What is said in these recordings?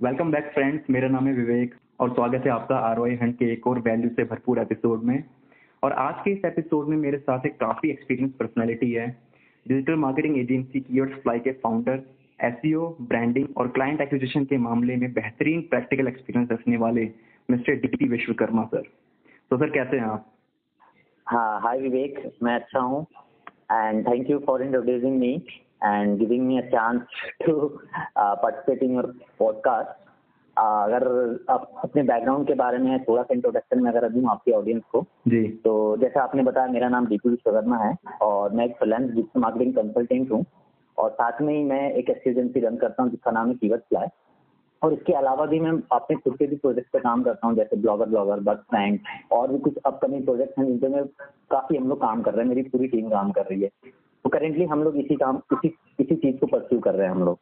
Welcome back friends मेरा नाम है विवेक और स्वागत है आपका आर वाई हंड के एक और वैल्यू से भरपूर एपिसोड में। और आज के इस एपिसोड में मेरे साथ एक काफ़ी एक्सपीरियंस पर्सनैलिटी है digital marketing agency Keyword Fly के फाउंडर एस ब्रांडिंग और क्लाइंट एक्विजिशन के मामले में बेहतरीन प्रैक्टिकल एक्सपीरियंस रखने वाले मिस्टर डी विश्वकर्मा सर। तो सर, कैसे हैं आप? हाँ हाय विवेक, मैं अच्छा हूँ। And thank you for introducing me and giving me a chance to participate in your podcast अगर आप अपने बैकग्राउंड के बारे में थोड़ा सा इंट्रोडक्शन में अगर दूँ आपकी ऑडियंस को जी। तो जैसा आपने बताया मेरा नाम दीपू विश्वकर्मा है और मैं एक फ्रीलांस डिजिटल मार्केटिंग कंसल्टेंट हूँ। और साथ में ही मैं एक एजेंसी रन करता हूँ जिसका नाम है कीवर्ड फ्लाई और इसके अलावा भी मैं अपने खुद के भी प्रोजेक्ट पे काम करता हूँ जैसे ब्लॉगर ब्लॉगर बस बैंक और भी कुछ अपकमिंग प्रोजेक्ट हैं जिन पे काफ़ी हम लोग काम कर रहे हैं मेरी पूरी टीम काम कर रही है। तो करेंटली हम लोग इसी काम इसी इसी चीज़ को परस्यू कर रहे हैं हम लोग।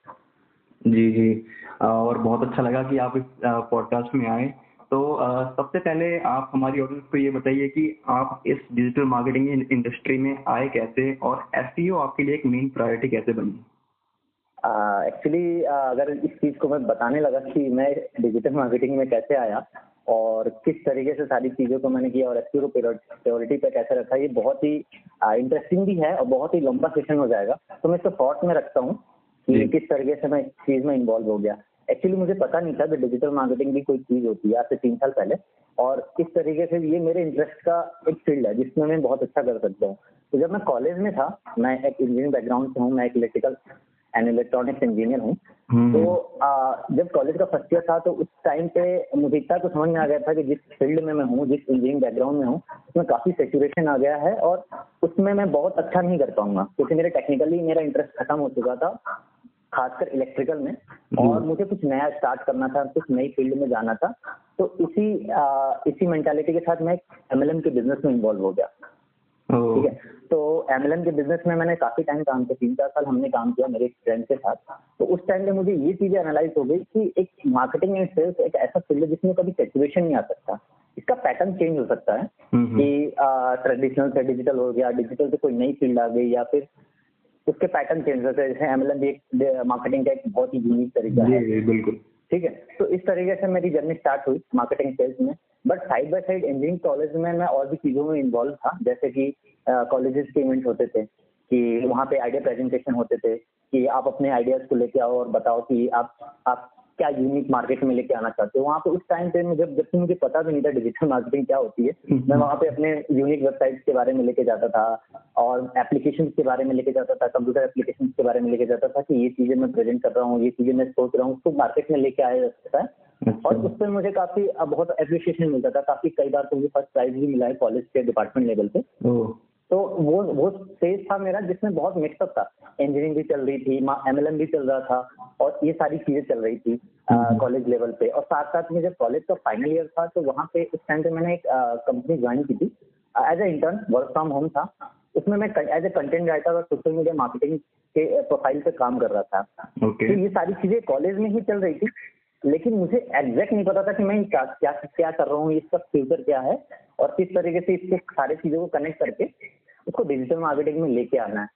जी जी। और बहुत अच्छा लगा कि आप इस पॉडकास्ट में आए। तो सबसे पहले आप हमारी ऑडियंस को ये बताइए कि आप इस डिजिटल मार्केटिंग इंडस्ट्री में आए कैसे और एस आपके लिए एक मेन प्रायोरिटी कैसे बनी? एक्चुअली uh, uh, अगर इस चीज़ को मैं बताने लगा कि मैं डिजिटल मार्केटिंग में कैसे आया और किस तरीके से सारी चीज़ों को मैंने किया और एस को प्रायोरिटी पे कैसे रखा ये बहुत ही इंटरेस्टिंग भी है और बहुत ही लंबा सेशन हो जाएगा। तो मैं इसको शॉर्ट में रखता हूँ कि किस तरीके से मैं इस चीज़ में इन्वॉल्व हो गया। एक्चुअली मुझे पता नहीं था कि डिजिटल मार्केटिंग भी कोई चीज़ होती है आज से तीन साल पहले। और इस तरीके से ये मेरे इंटरेस्ट का एक फ़ील्ड है जिसमें मैं बहुत अच्छा कर सकता हूँ। तो जब मैं कॉलेज में था मैं एक इंजीनियरिंग बैकग्राउंड से हूँ मैं एक इलेक्ट्रिकल एंड इलेक्ट्रॉनिक्स इंजीनियर हूँ। हम्म। तो आ, जब कॉलेज का फ़र्स्ट ईयर था तो उस टाइम पे मुझे इतना तो समझ में आ गया था कि जिस फ़ील्ड में मैं हूँ जिस इंजीनियरिंग बैकग्राउंड में हूँ उसमें काफ़ी सेचुरेशन आ गया है और उसमें मैं बहुत अच्छा नहीं कर पाऊँगा। क्योंकि मेरे टेक्निकली मेरा इंटरेस्ट खत्म हो चुका था खासकर इलेक्ट्रिकल में। और मुझे कुछ नया स्टार्ट करना था कुछ नई फ़ील्ड में जाना था। तो इसी आ, इसी मेंटालिटी के साथ मैं एमएलएम के बिज़नेस में इन्वॉल्व हो गया। ठीक है? तो एमएलएम के बिज़नेस में मैंने काफ़ी टाइम काम किया तीन चार साल हमने काम किया मेरे फ्रेंड के साथ। तो उस टाइम में मुझे ये चीज़ें एनालाइज हो गई कि एक मार्केटिंग एंड सेल्स एक ऐसा फ़ील्ड है जिसमें कभी सेचुएशन नहीं आ सकता। इसका पैटर्न चेंज हो सकता है कि ट्रेडिशनल से डिजिटल हो गया डिजिटल से कोई नई फ़ील्ड आ गई या फिर उसके पैटर्न चेंज होते हैं। जैसे एमएलएम भी एक मार्केटिंग का एक बहुत ही यूनिक तरीका है। बिल्कुल। ठीक है? तो इस तरीके से मेरी जर्नी स्टार्ट हुई मार्केटिंग सेल्स में। But side by side engineering college में मैं और भी चीज़ों में इन्वॉल्व था। जैसे कि कॉलेजेस के इवेंट होते थे कि वहाँ पे आइडिया प्रेजेंटेशन होते थे कि आप अपने आइडियाज़ को लेके आओ और बताओ कि आप आप क्या यूनिक मार्केट में लेके आना चाहते हो? वहाँ पे उस टाइम पे मुझे जब मुझे पता भी नहीं था डिजिटल मार्केटिंग क्या होती है हम्म। मैं वहाँ पे अपने यूनिक वेबसाइट्स के बारे में लेके जाता था और एप्लीकेशन के बारे में लेके जाता था कंप्यूटर एप्लीकेशन के बारे में लेके जाता था कि ये चीज़ें मैं प्रेजेंट कर रहा हूँ ये चीज़ें मैं सोच रहा हूँ उसको मार्केट में लेके आया जाता है। अच्छा। और उस पर मुझे काफ़ी बहुत अप्रिशिएशन मिलता था। काफ़ी कई बार तो मुझे फ़र्स्ट प्राइज भी मिला है कॉलेज के डिपार्टमेंट लेवल पे। तो वो वो स्टेज था मेरा जिसमें बहुत मिक्सअप था। इंजीनियरिंग भी चल रही थी एमएलएम भी चल रहा था और ये सारी चीज़ें चल रही थी कॉलेज हम्म। लेवल पे। और साथ साथ में जब कॉलेज का फाइनल ईयर था तो वहाँ पे उस टाइम पे मैंने एक कंपनी ज्वाइन की थी as a intern work from home था। उसमें मैं एज ए कंटेंट राइटर और सोशल मीडिया मार्केटिंग के प्रोफ़ाइल पे काम कर रहा था। Okay. तो ये सारी चीज़ें कॉलेज में ही चल रही थी। लेकिन मुझे एग्जैक्ट नहीं पता था कि मैं क्या क्या क्या कर रहा हूँ इसका फ्यूचर क्या है और किस तरीके से इसके सारे चीज़ों को कनेक्ट करके उसको डिजिटल मार्केटिंग में लेके आना है।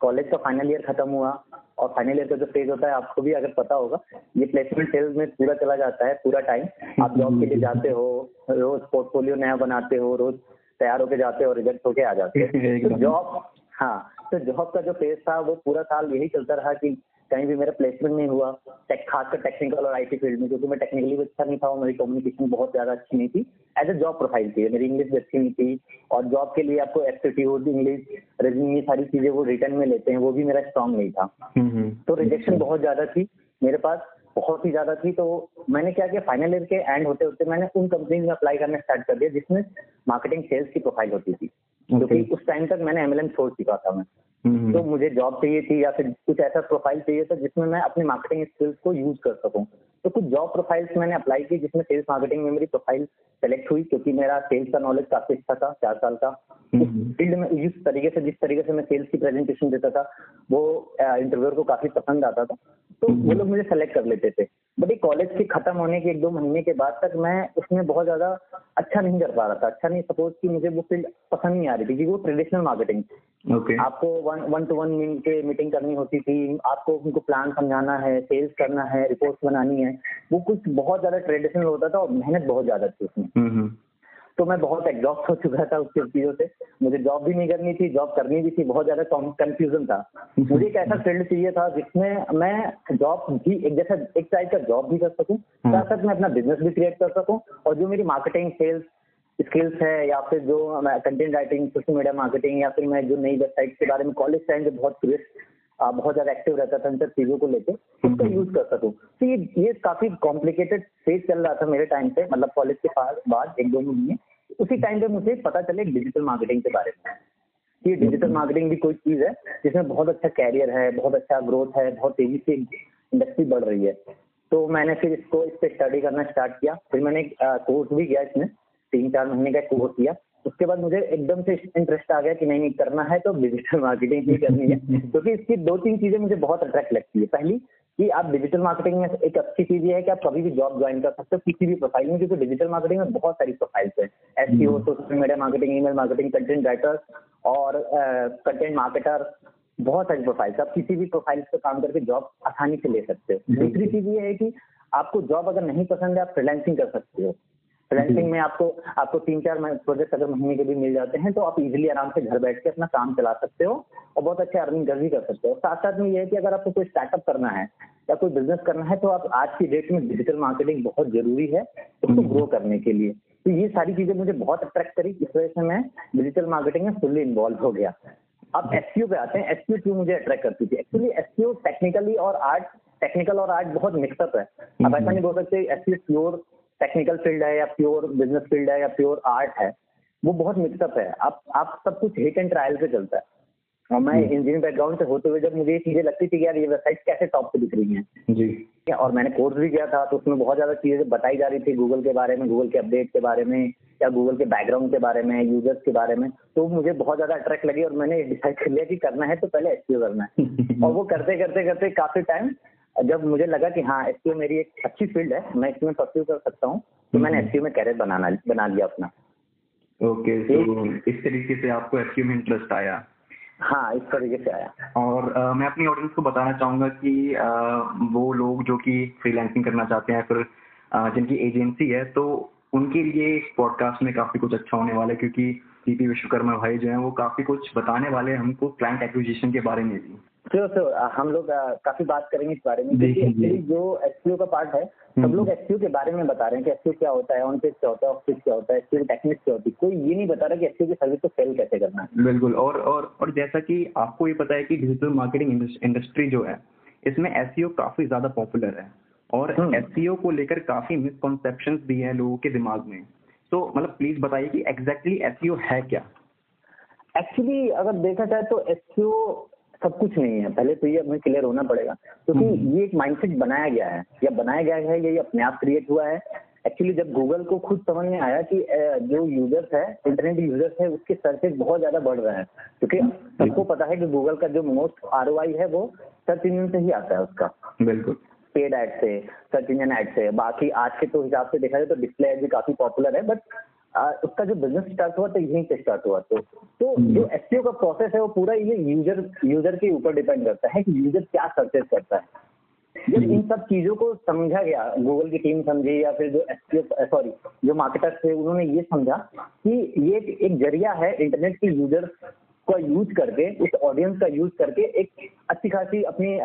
कॉलेज का फाइनल ईयर खत्म हुआ और फाइनल ईयर का जो फ़ेज़ होता है आपको भी अगर पता होगा ये प्लेसमेंट सेल्स में पूरा चला जाता है पूरा टाइम आप जॉब के लिए जाते हो रोज पोर्टफोलियो नया बनाते हो रोज तैयार होके जाते हो रिज़ल्ट होके आ जाते हो। तो जॉब हाँ तो जॉब का जो फ़ेज़ था वो पूरा साल यही चलता रहा कि कहीं भी मेरा प्लेसमेंट नहीं हुआ टेक खासकर टेक्निकल और आईटी फ़ील्ड में क्योंकि मैं टेक्निकली भी अच्छा नहीं था और मेरी कम्युनिकेशन बहुत ज़्यादा अच्छी नहीं थी एज ए जॉब प्रोफ़ाइल थी मेरी इंग्लिश भी अच्छी नहीं थी और जॉब के लिए आपको एप्टीट्यूड इंग्लिश रेज्यूम ये सारी चीज़ें वो रिटर्न में लेते हैं वो भी मेरा स्ट्रांग नहीं था हम्म, हम्म। तो रिजेक्शन बहुत ज़्यादा थी मेरे पास बहुत ही ज़्यादा थी तो मैंने क्या किया फाइनल ईयर के एंड होते होते मैंने उन कंपनीज़ में अप्लाई करना स्टार्ट कर दिया जिसमें मार्केटिंग सेल्स की प्रोफ़ाइल होती थी क्योंकि उस टाइम तक मैंने एमएलएम छोड़ चुका था मैं। तो मुझे जॉब चाहिए थी या फिर कुछ ऐसा प्रोफ़ाइल चाहिए था जिसमें मैं अपनी मार्केटिंग स्किल्स को यूज़ कर सकूँ। तो कुछ जॉब प्रोफाइल्स मैंने अप्लाई की जिसमें सेल्स मार्केटिंग में मेरी प्रोफ़ाइल सेलेक्ट हुई क्योंकि मेरा सेल्स का नॉलेज काफ़ी अच्छा था चार साल का। फ़ील्ड हम्म। में जिस तरीके से जिस तरीके से मैं सेल्स की प्रेजेंटेशन देता था वो इंटरव्यूअर को काफ़ी पसंद आता था। तो वो हम्म। लोग मुझे सेलेक्ट कर लेते थे। बट ये कॉलेज के खत्म होने के एक दो महीने के बाद तक मैं उसमें बहुत ज़्यादा अच्छा नहीं कर पा रहा था। अच्छा नहीं सपोज़ कि मुझे वो फ़ील्ड पसंद नहीं आ रही थी क्योंकि वो ट्रेडिशनल मार्केटिंग. आपको वन वन टू वन के मीटिंग करनी होती थी। आपको उनको प्लान समझाना है सेल्स करना है रिपोर्ट बनानी है। वो कुछ बहुत ज़्यादा ट्रेडिशनल होता था और मेहनत बहुत ज़्यादा थी उसमें। हम्म, हम्म। तो मैं बहुत एग्जॉस्ट हो चुका था उस चीज़ों से। मुझे जॉब भी नहीं करनी थी जॉब करनी भी थी। बहुत ज़्यादा कंफ्यूजन था। मुझे एक ऐसा फ़ील्ड चाहिए था जिसमें मैं जॉब भी एक जैसा एक टाइप का जॉब भी कर सकूँ। हम्म। साथ साथ मैं अपना बिज़नेस भी क्रिएट कर सकूँ और जो मेरी मार्केटिंग सेल्स स्किल्स है या फिर जो content writing social media marketing या फिर मैं जो नई वेबसाइट के बारे में कॉलेज टाइम पे बहुत क्रिएट बहुत ज़्यादा एक्टिव रहता था इन सब चीज़ों को लेकर उसका यूज़ कर सकूँ। तो ये ये काफ़ी कॉम्प्लिकेटेड फ़ेज़ चल रहा था मेरे टाइम पे मतलब कॉलेज के बाद एक दो महीने। उसी टाइम पे मुझे पता चले डिजिटल मार्केटिंग के बारे में। कि डिजिटल मार्केटिंग भी कोई चीज़ है जिसमें बहुत अच्छा कैरियर है बहुत अच्छा ग्रोथ है बहुत तेज़ी से इंडस्ट्री बढ़ रही है। तो मैंने फिर इसको इस पर स्टडी करना स्टार्ट किया। फिर मैंने कोर्स भी किया इसमें। तीन चार महीने का कोर्स किया उसके बाद मुझे एकदम से इंटरेस्ट आ गया कि नहीं नहीं करना है तो डिजिटल मार्केटिंग ही करनी है। क्योंकि इसकी दो तीन चीज़ें मुझे बहुत अट्रैक्ट लगती है। पहली कि आप डिजिटल मार्केटिंग में एक अच्छी चीज़ ये है कि आप कभी भी जॉब ज्वाइन कर सकते हो किसी भी प्रोफ़ाइल में क्योंकि डिजिटल मार्केटिंग में बहुत सारी प्रोफाइल्स है। As social media marketing email marketing content writer और कंटेंट मार्केटर बहुत सारी प्रोफाइल्स आप किसी भी प्रोफ़ाइल पे काम करके जॉब आसानी से ले सकते हो। दूसरी चीज़ ये है कि आपको जॉब अगर नहीं पसंद है आप फ्रीलांसिंग कर सकते हो। फ्रीलांसिंग में आपको आपको तीन चार प्रोजेक्ट अगर महीने के भी मिल जाते हैं तो आप इजीली आराम से घर बैठ के अपना काम चला सकते हो और बहुत अच्छे अर्निंग कर भी कर सकते हो। साथ साथ में ये है कि अगर आपको कोई स्टार्टअप करना है या कोई बिज़नेस करना है तो आप आज की डेट में डिजिटल मार्केटिंग बहुत ज़रूरी है उसको ग्रो हम्म। करने के लिए। तो ये सारी चीज़ें मुझे बहुत अट्रैक्ट करी इस वजह से मैं डिजिटल मार्केटिंग में फुल्ली इन्वॉल्व हो गया। अब एस पे आते हैं। एस क्यों मुझे अट्रैक्ट करती थी? एक्चुअली एस टेक्निकली और आर्ट टेक्निकल और आर्ट बहुत मिक्सअप है। ऐसा हम्म। नहीं बोल सकते एस प्योर टेक्निकल फ़ील्ड है या प्योर बिज़नेस फ़ील्ड है या प्योर आर्ट है वो बहुत मिक्सअप है। आप आप सब कुछ हिट एंड ट्रायल पे चलता है। और मैं इंजीनियरिंग हम्म। बैकग्राउंड से होते हुए जब मुझे ये चीज़ें लगती थी कि यार ये वेबसाइट कैसे टॉप पे दिख रही है। जी। और मैंने कोर्स भी किया था तो उसमें बहुत ज़्यादा चीज़ें बताई जा रही थी गूगल के बारे में गूगल के अपडेट के बारे में या गूगल के बैकग्राउंड के बारे में यूज़र्स के बारे में। तो मुझे बहुत ज़्यादा अट्रैक्ट लगी और मैंने डिसाइड कर लिया कि करना है तो पहले एस करना है। और वो करते करते करते काफ़ी टाइम जब मुझे लगा कि हाँ एस मेरी एक अच्छी फ़ील्ड है मैं इसमें परस्यू कर सकता हूँ तो मैंने एस हम्म। में कैरियर बनाना बना लिया अपना। ओके तो इस तरीके से आपको एस में इंटरेस्ट आया? हाँ इस तरीके से आया। और आ, मैं अपनी ऑडियंस को बताना चाहूँगा कि आ, वो लोग जो कि फ्रीलांसिंग करना चाहते हैं फिर जिनकी एजेंसी है तो उनके लिए इस पॉडकास्ट में काफ़ी कुछ अच्छा होने वाला है क्योंकि पीपी विश्वकर्मा भाई जो है वो काफ़ी कुछ बताने वाले हैं हमको क्लाइंट एक्विजिशन के बारे में भी। श्योर श्योर हम लोग काफ़ी बात करेंगे इस बारे में क्योंकि जो एसपीओ का पार्ट है सब हम्म। लोग एसपीओ के बारे में बता रहे हैं कि एसपीओ क्या होता है ऑन पेज क्या होता है ऑफ़ पेज क्या होता है एसपीओ टेक्निक क्या होती है। कोई ये नहीं बता रहा कि एसपीओ की सर्विस को सेल कैसे करना है। बिल्कुल और और और जैसा कि आपको ये पता है कि डिजिटल मार्केटिंग इंडस्ट्री जो है इसमें एसईओ काफ़ी ज़्यादा पॉपुलर है और एसईओ हम्म। को लेकर काफ़ी मिसकॉन्सेप्शन भी है लोगों के दिमाग में। तो मतलब प्लीज़ बताइए कि एग्जैक्टली एसईओ है क्या? एक्चुअली अगर देखा जाए तो एसईओ सब कुछ नहीं है। पहले तो ये हमें क्लियर होना पड़ेगा। क्योंकि तो ये एक माइंडसेट बनाया गया है। या बनाया गया है ये अपने आप क्रिएट हुआ है। एक्चुअली जब गूगल को खुद समझ में आया कि जो यूज़र्स है इंटरनेट यूज़र्स है उसके सर्चेज बहुत ज़्यादा बढ़ रहे हैं। क्योंकि सबको पता है कि गूगल का जो मोस्ट आर है वो सर्च इंजन से ही आता है उसका। बिल्कुल। पेड एड से सर्च इंजन एड से। बाकी आज के तो हिसाब से देखा जाए तो डिस्प्ले एड भी काफ़ी पॉपुलर है बट उसका जो बिज़नेस स्टार्ट हुआ तो यहीं से स्टार्ट हुआ तो तो हम्म। जो एस का प्रोसेस है वो पूरा ये यूज़र यूज़र के ऊपर डिपेंड करता है कि यूज़र क्या सर्चेस करता है। जब इन सब चीज़ों को समझा गया गूगल की टीम समझी या फिर जो एस सॉरी जो मार्केटर्स थे उन्होंने ये समझा कि ये एक ज़रिया है इंटरनेट के यूज़र का यूज़ करके उस ऑडियंस का यूज़ करके एक अच्छी खासी अपनी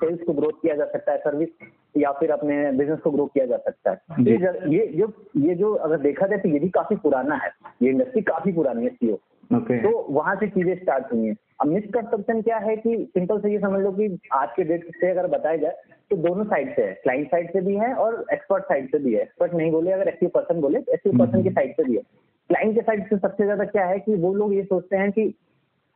सेल्स को ग्रोथ किया जा सकता है सर्विस या फिर अपने बिज़नेस को ग्रो किया जा सकता है। ये ये जो ये जो अगर देखा जाए तो ये भी काफ़ी पुराना है। ये इंडस्ट्री काफ़ी पुरानी है सीओ okay. तो वहाँ से चीज़ें स्टार्ट हुई हैं। अब मिसकंसेप्शन क्या है कि सिंपल से ये समझ लो कि आज के डेट से अगर बताया जाए तो दोनों साइड से है। क्लाइंट साइड से भी है और एक्सपर्ट साइड से भी है। एक्सपर्ट नहीं बोले अगर एक्टिव पर्सन बोले एक्टिव पर्सन की साइड से भी है। क्लाइंट के साइड से सबसे ज़्यादा क्या है कि वो लोग ये सोचते हैं कि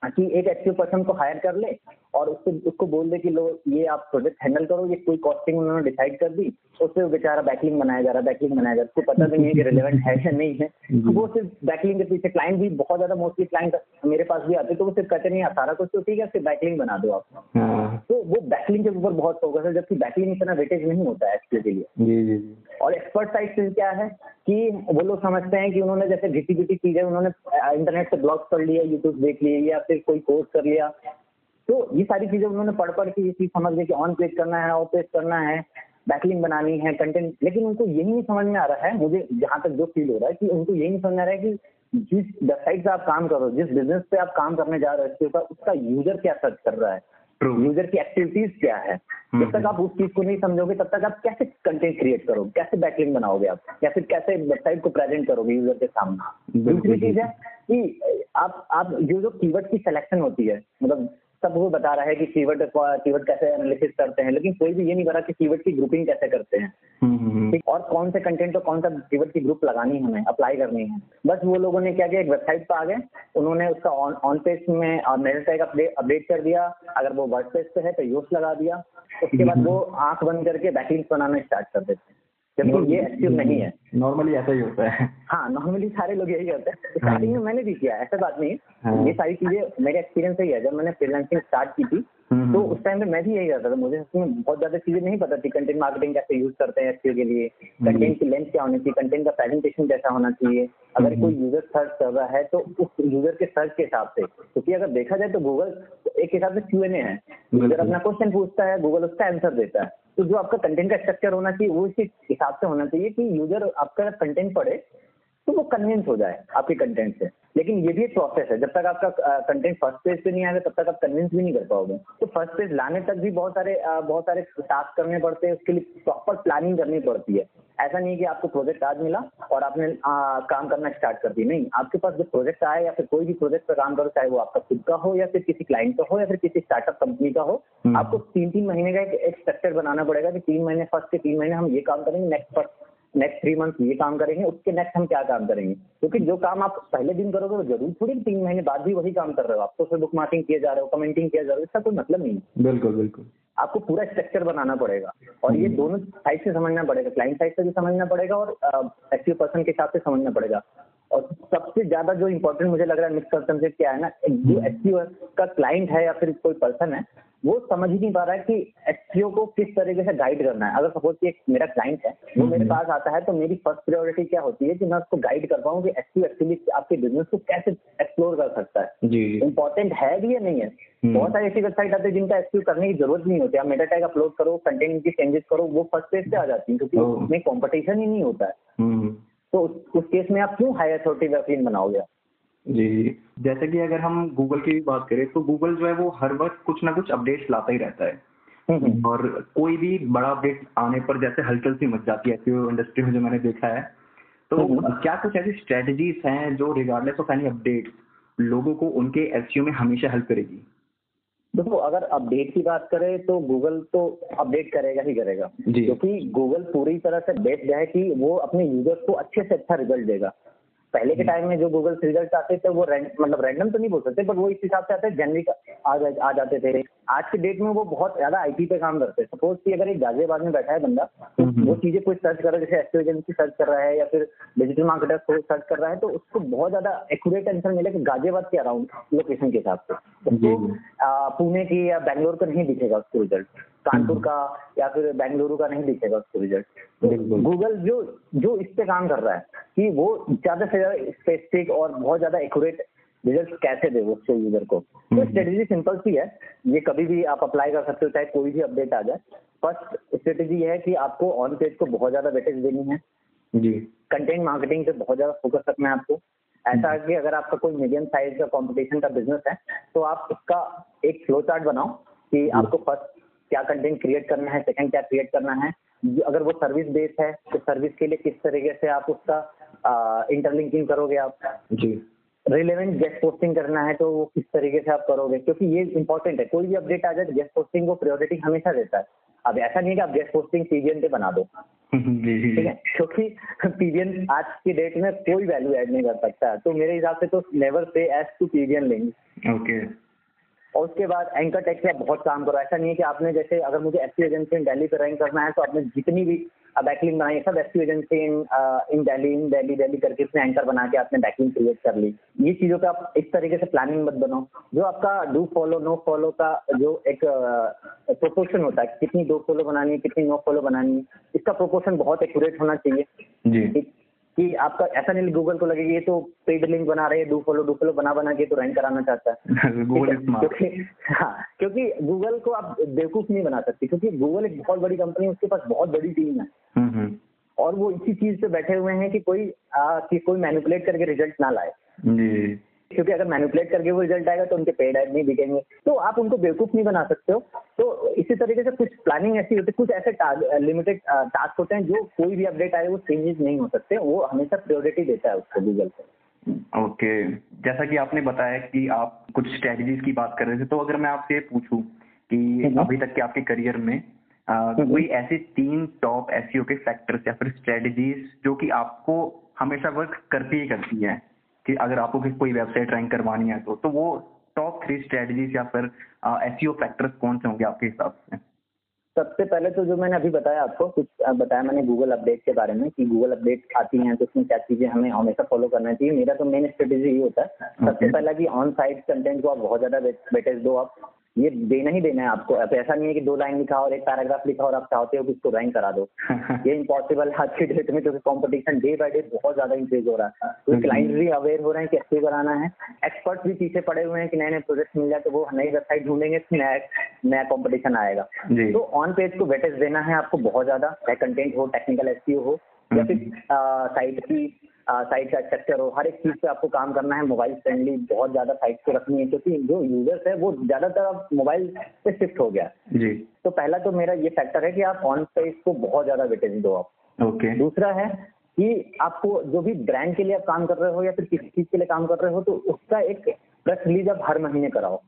कि एक एक्टिव पर्सन को हायर कर ले और उससे उसको बोल दे कि लो ये आप प्रोजेक्ट हैंडल करो ये कोई कॉस्टिंग उन्होंने डिसाइड कर दी उससे बेचारा बैकलिंग बनाया जा रहा है बैकलिंग बनाया जा रहा है। उसको पता भी नहीं है कि रिलेवेंट है या नहीं है। तो वो सिर्फ़ बैकलिंग के पीछे क्लाइंट भी बहुत ज़्यादा मोस्टली क्लाइंट मेरे पास भी आते तो वो सिर्फ़ कहते नहीं आ सारा कुछ तो ठीक है सिर्फ़ बैकलिंग बना दो आप। हाँ। तो वो बैकलिंग के ऊपर बहुत फोकस है जबकि बैकलिंग इतना वेटेज नहीं होता है एक्चुअली के लिए। और एक्सपर्ट साइट से क्या है कि वो लोग समझते हैं कि उन्होंने जैसे घिटी घिटी चीज़ें उन्होंने इंटरनेट से ब्लॉग पढ़ लिया यूट्यूब देख लिए या फिर कोई कोर्स कर लिया। तो ये सारी चीज़ें उन्होंने पढ़ पढ़ के ये चीज़ समझ गए कि ऑन पेज करना है ऑफ़ पेज करना है बैकलिंग बनानी है कंटेंट लेकिन उनको यही नहीं समझ में आ रहा है, मुझे जहाँ तक जो फील हो रहा है कि उनको यही नहीं समझ में आ रहा है कि जिस वेबसाइट से आप काम कर रहे हो, जिस बिज़नेस पे आप काम करने जा रहे हो, उसका यूज़र क्या सर्च कर रहा है। यूज़र की एक्टिविटीज़ क्या है? हम्म, जब तक आप उस चीज़ को नहीं समझोगे तब तक आप कैसे कंटेंट क्रिएट करोगे? कैसे बैकलिंग बनाओगे आप? या फिर कैसे वेबसाइट को प्रेजेंट करोगे यूज़र के सामने? दूसरी चीज़ है कि आप आप जो जो कीवर्ड की सिलेक्शन होती है मतलब सब वो बता रहा है कि कीवर्ड कीवर्ड कैसे एनालिसिस करते हैं लेकिन कोई भी ये नहीं बता कि कीवर्ड की ग्रुपिंग कैसे करते हैं। हम्म, हम्म, ठीक और कौन से कंटेंट और कौन सा कीवर्ड की ग्रुप लगानी है हमें अप्लाई करनी है। बस वो लोगों ने क्या किया एक वेबसाइट पर आ गए उन्होंने उसका ऑन पेज में मेरे टैग अपडेट कर दिया। अगर वो वर्ड पेज पे है तो यूज़ लगा दिया। उसके बाद वो आँख बंद करके बैकलिंक बनाना स्टार्ट कर देते हैं। जबकि ये एक्टिव नहीं है। नॉर्मली ऐसा ही होता है। हाँ नॉर्मली सारे लोग यही होते हैं। स्टार्टिंग में मैंने भी किया ऐसा बात नहीं। हाँ। है ये सारी चीज़ें मेरे एक्सपीरियंस से ही है। जब मैंने फ्रीलांसिंग स्टार्ट की थी तो हम्म। उस टाइम पे मैं भी यही करता था मुझे उसमें बहुत ज़्यादा चीज़ें नहीं पता थी कंटेंट मार्केटिंग कैसे यूज़ करते हैं एसईओ के लिए हम्म। कंटेंट की लेंथ क्या होनी चाहिए कंटेंट का प्रेजेंटेशन कैसा होना चाहिए अगर हम्म। कोई यूज़र सर्च कर रहा है तो उस यूज़र के सर्च के हिसाब से क्योंकि अगर देखा जाए तो गूगल एक हिसाब से क्यू है यूज़र अपना क्वेश्चन पूछता है गूगल उसका आंसर देता है तो जो आपका कंटेंट का स्ट्रक्चर होना चाहिए वो इसी हिसाब से होना चाहिए कि यूज़र आपका कंटेंट पढ़े तो वो कन्विंस हो जाए आपके कंटेंट से। लेकिन ये भी एक प्रोसेस है। जब तक आपका कंटेंट फ़र्स्ट पेज पे नहीं आएगा तब तक आप कन्विंस भी नहीं कर पाओगे। तो फ़र्स्ट पेज लाने तक भी बहुत सारे बहुत सारे टास्क करने पड़ते हैं। उसके लिए प्रॉपर प्लानिंग करनी पड़ती है। ऐसा नहीं कि आपको प्रोजेक्ट आज मिला और आपने आ, काम करना स्टार्ट कर दिया। नहीं आपके पास जो प्रोजेक्ट आए या फिर कोई भी प्रोजेक्ट पर काम करो चाहे वो आपका खुद का हो या फिर किसी क्लाइंट का हो या फिर किसी स्टार्टअप कंपनी का हो हम्म। आपको तीन तीन महीने का एक, एक स्ट्रक्चर बनाना पड़ेगा कि तीन महीने फ़र्स्ट के तीन महीने हम ये काम करेंगे next first next three month ये काम करेंगे उसके नेक्स्ट हम क्या काम करेंगे? क्योंकि जो काम आप पहले दिन करोगे वो ज़रूर थोड़ी तीन महीने बाद भी वही काम कर रहे हो आप। तो फिर बुक मार्किंग किए जा रहे हो कमेंटिंग किया जा रहा हो इसका कोई मतलब नहीं बिल्कुल बिल्कुल। आपको पूरा स्ट्रक्चर बनाना पड़ेगा। और ये दोनों साइड से समझना पड़ेगा। क्लाइंट साइड से भी समझना पड़ेगा और एक्टिव पर्सन के हिसाब से समझना पड़ेगा। और सबसे ज़्यादा जो इम्पोर्टेंट मुझे लग रहा है मिसकंसेप्शन क्या है ना जो एक्टिव का क्लाइंट है या फिर कोई पर्सन है वो समझ ही नहीं पा रहा है कि एसईओ को किस तरीके से गाइड करना है। अगर सपोज़ कि एक मेरा क्लाइंट है वो मेरे पास आता है तो मेरी फ़र्स्ट प्रायोरिटी क्या होती है कि मैं उसको गाइड कर पाऊँ कि एसईओ एक्चुअली आपके बिज़नेस को कैसे एक्सप्लोर कर सकता है। इंपॉर्टेंट है भी या नहीं है? हम्म। बहुत सारी ऐसी वेबसाइट आती है जिनका एसक्यू करने की ज़रूरत नहीं होती। आप मेटा टैग अपलोड करो कंटेंट की चेंजेस करो वो फ़र्स्ट पेज पे आ जाती है क्योंकि उसमें कॉम्पिटिशन ही नहीं होता है। हम्म। तो उस, केस में आप क्यों हाई अथॉरिटी वेबसाइट बनाओगे? जी जैसे कि अगर हम गूगल की भी बात करें तो गूगल जो है वो हर वक्त कुछ ना कुछ अपडेट्स लाता ही रहता है हम्म, हम्म। और कोई भी बड़ा अपडेट आने पर जैसे हलचल सी मच जाती है इंडस्ट्री में जो मैंने देखा है तो हम्म। क्या कुछ ऐसी स्ट्रेटजीज हैं जो रिगार्डलेस ऑफ़ एनी अपडेट लोगों को उनके एसईओ में हमेशा हेल्प करेगी देखो अगर अपडेट की बात करें तो गूगल तो अपडेट करेगा ही करेगा। क्योंकि गूगल पूरी तरह से बेस्ड है कि वो अपने यूज़र्स को अच्छे से अच्छा रिज़ल्ट देगा पहले के टाइम में जो गूगल रिज़ल्ट आते थे वो रैंड, मतलब रैंडम तो नहीं बोल सकते बट वो इस हिसाब से आते जनरिक आ, आ जाते थे। आज के डेट में वो बहुत ज़्यादा आईटी पे काम करते हैं। सपोज़ कि अगर एक गाजियाबाद में बैठा है बंदा तो हम्म। वो चीज़ें कोई सर्च कर रहा है जैसे एजेंसी सर्च कर रहा है या फिर डिजिटल मार्केटर को सर्च कर रहा है तो उसको बहुत ज़्यादा एक्यूरेट आंसर मिलेगा गाजियाबाद के अराउंड लोकेशन के हिसाब से। उसको पुणे की या बैंगलोर का नहीं दिखेगा उसको रिज़ल्ट कानपुर का या फिर बेंगलुरु का नहीं दिखेगा उसको रिज़ल्ट तो गूगल जो जो इस पे काम कर रहा है कि वो ज़्यादा से ज़्यादा स्पेसिफिक और बहुत ज़्यादा एक्यूरेट रिज़ल्ट कैसे दे वो उसके यूज़र को। तो हम्म। स्ट्रेटेजी सिंपल सी है। ये कभी भी आप अप्लाई कर सकते हो चाहे कोई भी अपडेट आ जाए। फ़र्स्ट स्ट्रेटेजी ये है कि आपको ऑन पेज को बहुत ज़्यादा वेटेज देनी है। जी। कंटेंट मार्केटिंग पे बहुत ज़्यादा फोकस रखना है आपको। ऐसा है कि अगर आपका कोई मीडियम साइज़ का कंपटीशन का बिज़नेस है तो आप उसका एक फ्लो चार्ट बनाओ कि आपको फ़र्स्ट क्या कंटेंट क्रिएट करना है सेकंड क्या क्रिएट करना है अगर वो सर्विस बेस्ड है तो सर्विस के लिए किस तरीके से आप उसका इंटरलिंकिंग करोगे आप? जी। रिलेवेंट गेस्ट पोस्टिंग करना है तो वो किस तरीके से आप करोगे? क्योंकि ये इंपॉर्टेंट है कोई भी अपडेट आ जाए तो गेस्ट पोस्टिंग को प्रायोरिटी हमेशा देता है। अब ऐसा नहीं है कि आप गेस्ट पोस्टिंग पीवीएन पे बना दो। ठीक है? क्योंकि पीवीएन आज की डेट में कोई वैल्यू ऐड नहीं कर सकता। तो मेरे हिसाब से तो नेवर पे एस टू पीवीएन लिंक ओके और उसके बाद एंकर टेक पे बहुत काम करो। ऐसा नहीं है कि आपने जैसे अगर मुझे एस एजेंसी इन दिल्ली पे रैंक करना है तो आपने जितनी भी बैकलिंग बनाई है सब S agency in in Delhi in Delhi Delhi करके इसमें एंकर बना के आपने बैकलिंग क्रिएट कर ली। ये चीज़ों का आप इस तरीके से प्लानिंग मत बनाओ। जो आपका डू फॉलो नो फॉलो का जो एक प्रोपोर्शन होता है कितनी डो फॉलो बनानी है कितनी नो फॉलो बनानी है इसका प्रोपोर्शन बहुत एक्यूरेट होना चाहिए। जी। कि आपका ऐसा नहीं गूगल को लगेगा ये तो पेड लिंक बना रहे हैं डू फॉलो डू फॉलो बना बना के तो रैंक कराना चाहता है। गूगल क्योंकि हाँ क्योंकि गूगल को आप बेवकूफ़ नहीं बना सकते क्योंकि गूगल एक बहुत बड़ी कंपनी है उसके पास बहुत बड़ी टीम है। हम्म, हम्म। और वो इसी चीज़ पे बैठे हुए हैं कि कोई आ, कि कोई मैनिपुलेट करके रिज़ल्ट ना लाए। जी। क्योंकि अगर मैनिपुलेट करके वो रिज़ल्ट आएगा तो उनके पेड एड नहीं दिखेंगे तो आप उनको बेवकूफ़ नहीं बना सकते हो। तो इसी तरीके से कुछ प्लानिंग ऐसी होती है कुछ ऐसे लिमिटेड टास्क होते हैं जो कोई भी अपडेट आए वो चेंजेस नहीं हो सकते। वो हमेशा प्रायोरिटी देता है उसको गूगल पे। ओके। जैसा कि आपने बताया कि आप कुछ स्ट्रेटजीज की बात कर रहे थे तो अगर मैं आपसे पूछूँ कि हम्म। अभी तक के आपके करियर में आ, कोई ऐसे तीन टॉप एस के फैक्टर्स या फिर स्ट्रेटजीज जो कि आपको हमेशा वर्क करती ही करती है? कि अगर आपको कोई वेबसाइट रैंक करवानी है तो तो वो टॉप थ्री स्ट्रेटजीज या फिर एस फैक्टर्स कौन से होंगे आपके हिसाब से? सबसे पहले तो जो मैंने अभी बताया आपको कुछ बताया मैंने गूगल अपडेट के बारे में कि गूगल अपडेट आती हैं तो उसमें क्या चीज़ें हमें हमेशा फॉलो करना चाहिए। मेरा तो मेन स्ट्रेटेजी ये होता है। सबसे Okay. पहला कि ऑन साइट कंटेंट को आप बहुत ज़्यादा वेटेज दो आप। ये देना ही देना है आपको। ऐसा नहीं है कि दो लाइन लिखा और एक पैराग्राफ लिखा और आप चाहते हो कि इसको रैंक करा दो। ये इम्पॉसिबल है आज की डेट में क्योंकि कंपटीशन डे बाय डे बहुत ज़्यादा इंक्रीज हो रहा है। तो हम्म। क्लाइंट भी अवेयर हो रहे हैं कि ऐसे कराना है। एक्सपर्ट भी पीछे पड़े हुए हैं कि नए नए प्रोजेक्ट मिल जाए तो वो नई वेबसाइट ढूंढेंगे नया नया कंपटीशन आएगा। तो ऑन पेज को वेटेज देना है आपको बहुत ज़्यादा। चाहे कंटेंट हो टेक्निकल एस हो या फिर साइट की साइट का स्ट्रक्चर हो हर एक चीज़ पे आपको काम करना है मोबाइल फ्रेंडली बहुत ज़्यादा साइट को रखनी है क्योंकि जो यूज़र्स है वो ज़्यादातर अब मोबाइल पे शिफ्ट हो गया। जी। तो पहला तो मेरा ये फैक्टर है कि आप ऑन पेज को बहुत ज़्यादा वेटेज दो आप। ओके दूसरा है कि आपको जो भी ब्रांड के लिए आप काम कर रहे हो या फिर किसी चीज़ के लिए काम कर रहे हो तो उसका एक प्रेस रिलीज़ आप हर महीने कराओ।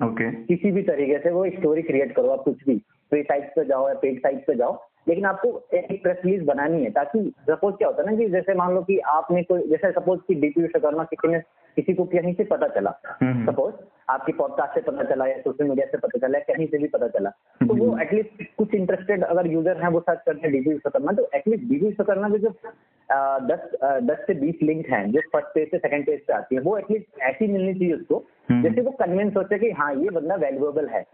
ओके किसी भी तरीके से वो स्टोरी क्रिएट करो आप कुछ भी फ्री साइट पे जाओ या पेड साइट पे जाओ लेकिन आपको एक प्रेस रिलीज़ बनानी है ताकि सपोज़ क्या होता है ना कि जैसे मान लो कि आपने कोई जैसे सपोज़ कि डीपी विश्वकर्मा किसी ने किसी को कहीं से पता चला। हम्म। सपोज़ आपकी पॉडकास्ट से पता चला या सोशल मीडिया से पता चला कहीं से भी पता चला। तो वो एटलीस्ट कुछ इंटरेस्टेड अगर यूज़र है वो सर्च करते हैं डीपी विश्वकर्मा तो एटलीस्ट डीपी विश्वकर्मा के जो दस दस से बीस लिंक हैं जो फ़र्स्ट पेज से सेकंड पेज पे आती है वो एटलीस्ट ऐसी मिलनी चाहिए उसको। हम्म। जैसे वो कन्विंस होते हैं कि हाँ ये बंदा वैल्यूएबल है।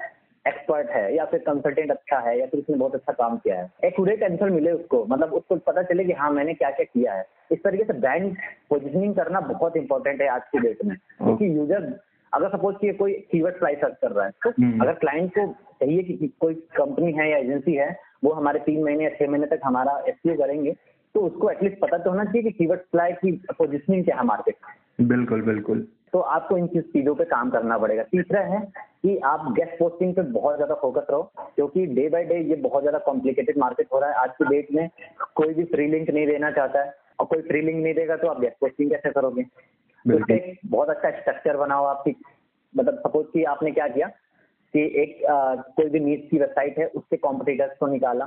एक्सपर्ट है या फिर कंसल्टेंट अच्छा है या फिर उसने बहुत अच्छा काम किया है। एक्यूरेट आंसर मिले उसको मतलब उसको पता चले कि हाँ मैंने क्या क्या किया है। इस तरीके से ब्रांड पोजिशनिंग करना बहुत इंपॉर्टेंट है आज की डेट में। क्योंकि यूज़र अगर सपोज़ कि कोई कीवर्ड प्राइस सर्च कर रहा है तो हम्म। अगर क्लाइंट को चाहिए कि कोई कंपनी है या एजेंसी है वो हमारे तीन महीने या छह महीने तक हमारा एस करेंगे तो उसको एटलीस्ट पता तो होना चाहिए कि कीवर्ड सप्लाई की पोजिशनिंग क्या है मार्केट में। बिल्कुल बिल्कुल। तो आपको इन चीज- चीज़ों पे काम करना पड़ेगा। तीसरा है कि आप गेस्ट पोस्टिंग पे बहुत ज़्यादा फोकस रहो क्योंकि डे बाय डे ये बहुत ज़्यादा कॉम्प्लिकेटेड मार्केट हो रहा है। आज की डेट में कोई भी फ्री लिंक नहीं देना चाहता है और कोई फ्री लिंक नहीं देगा तो आप गेस्ट पोस्टिंग कैसे करोगे? तो एक बहुत अच्छा स्ट्रक्चर बनाओ आपकी। मतलब सपोज़ की आपने क्या किया? कि एक कोई भी नीट की वेबसाइट है उससे कॉम्पिटिटर्स को निकाला।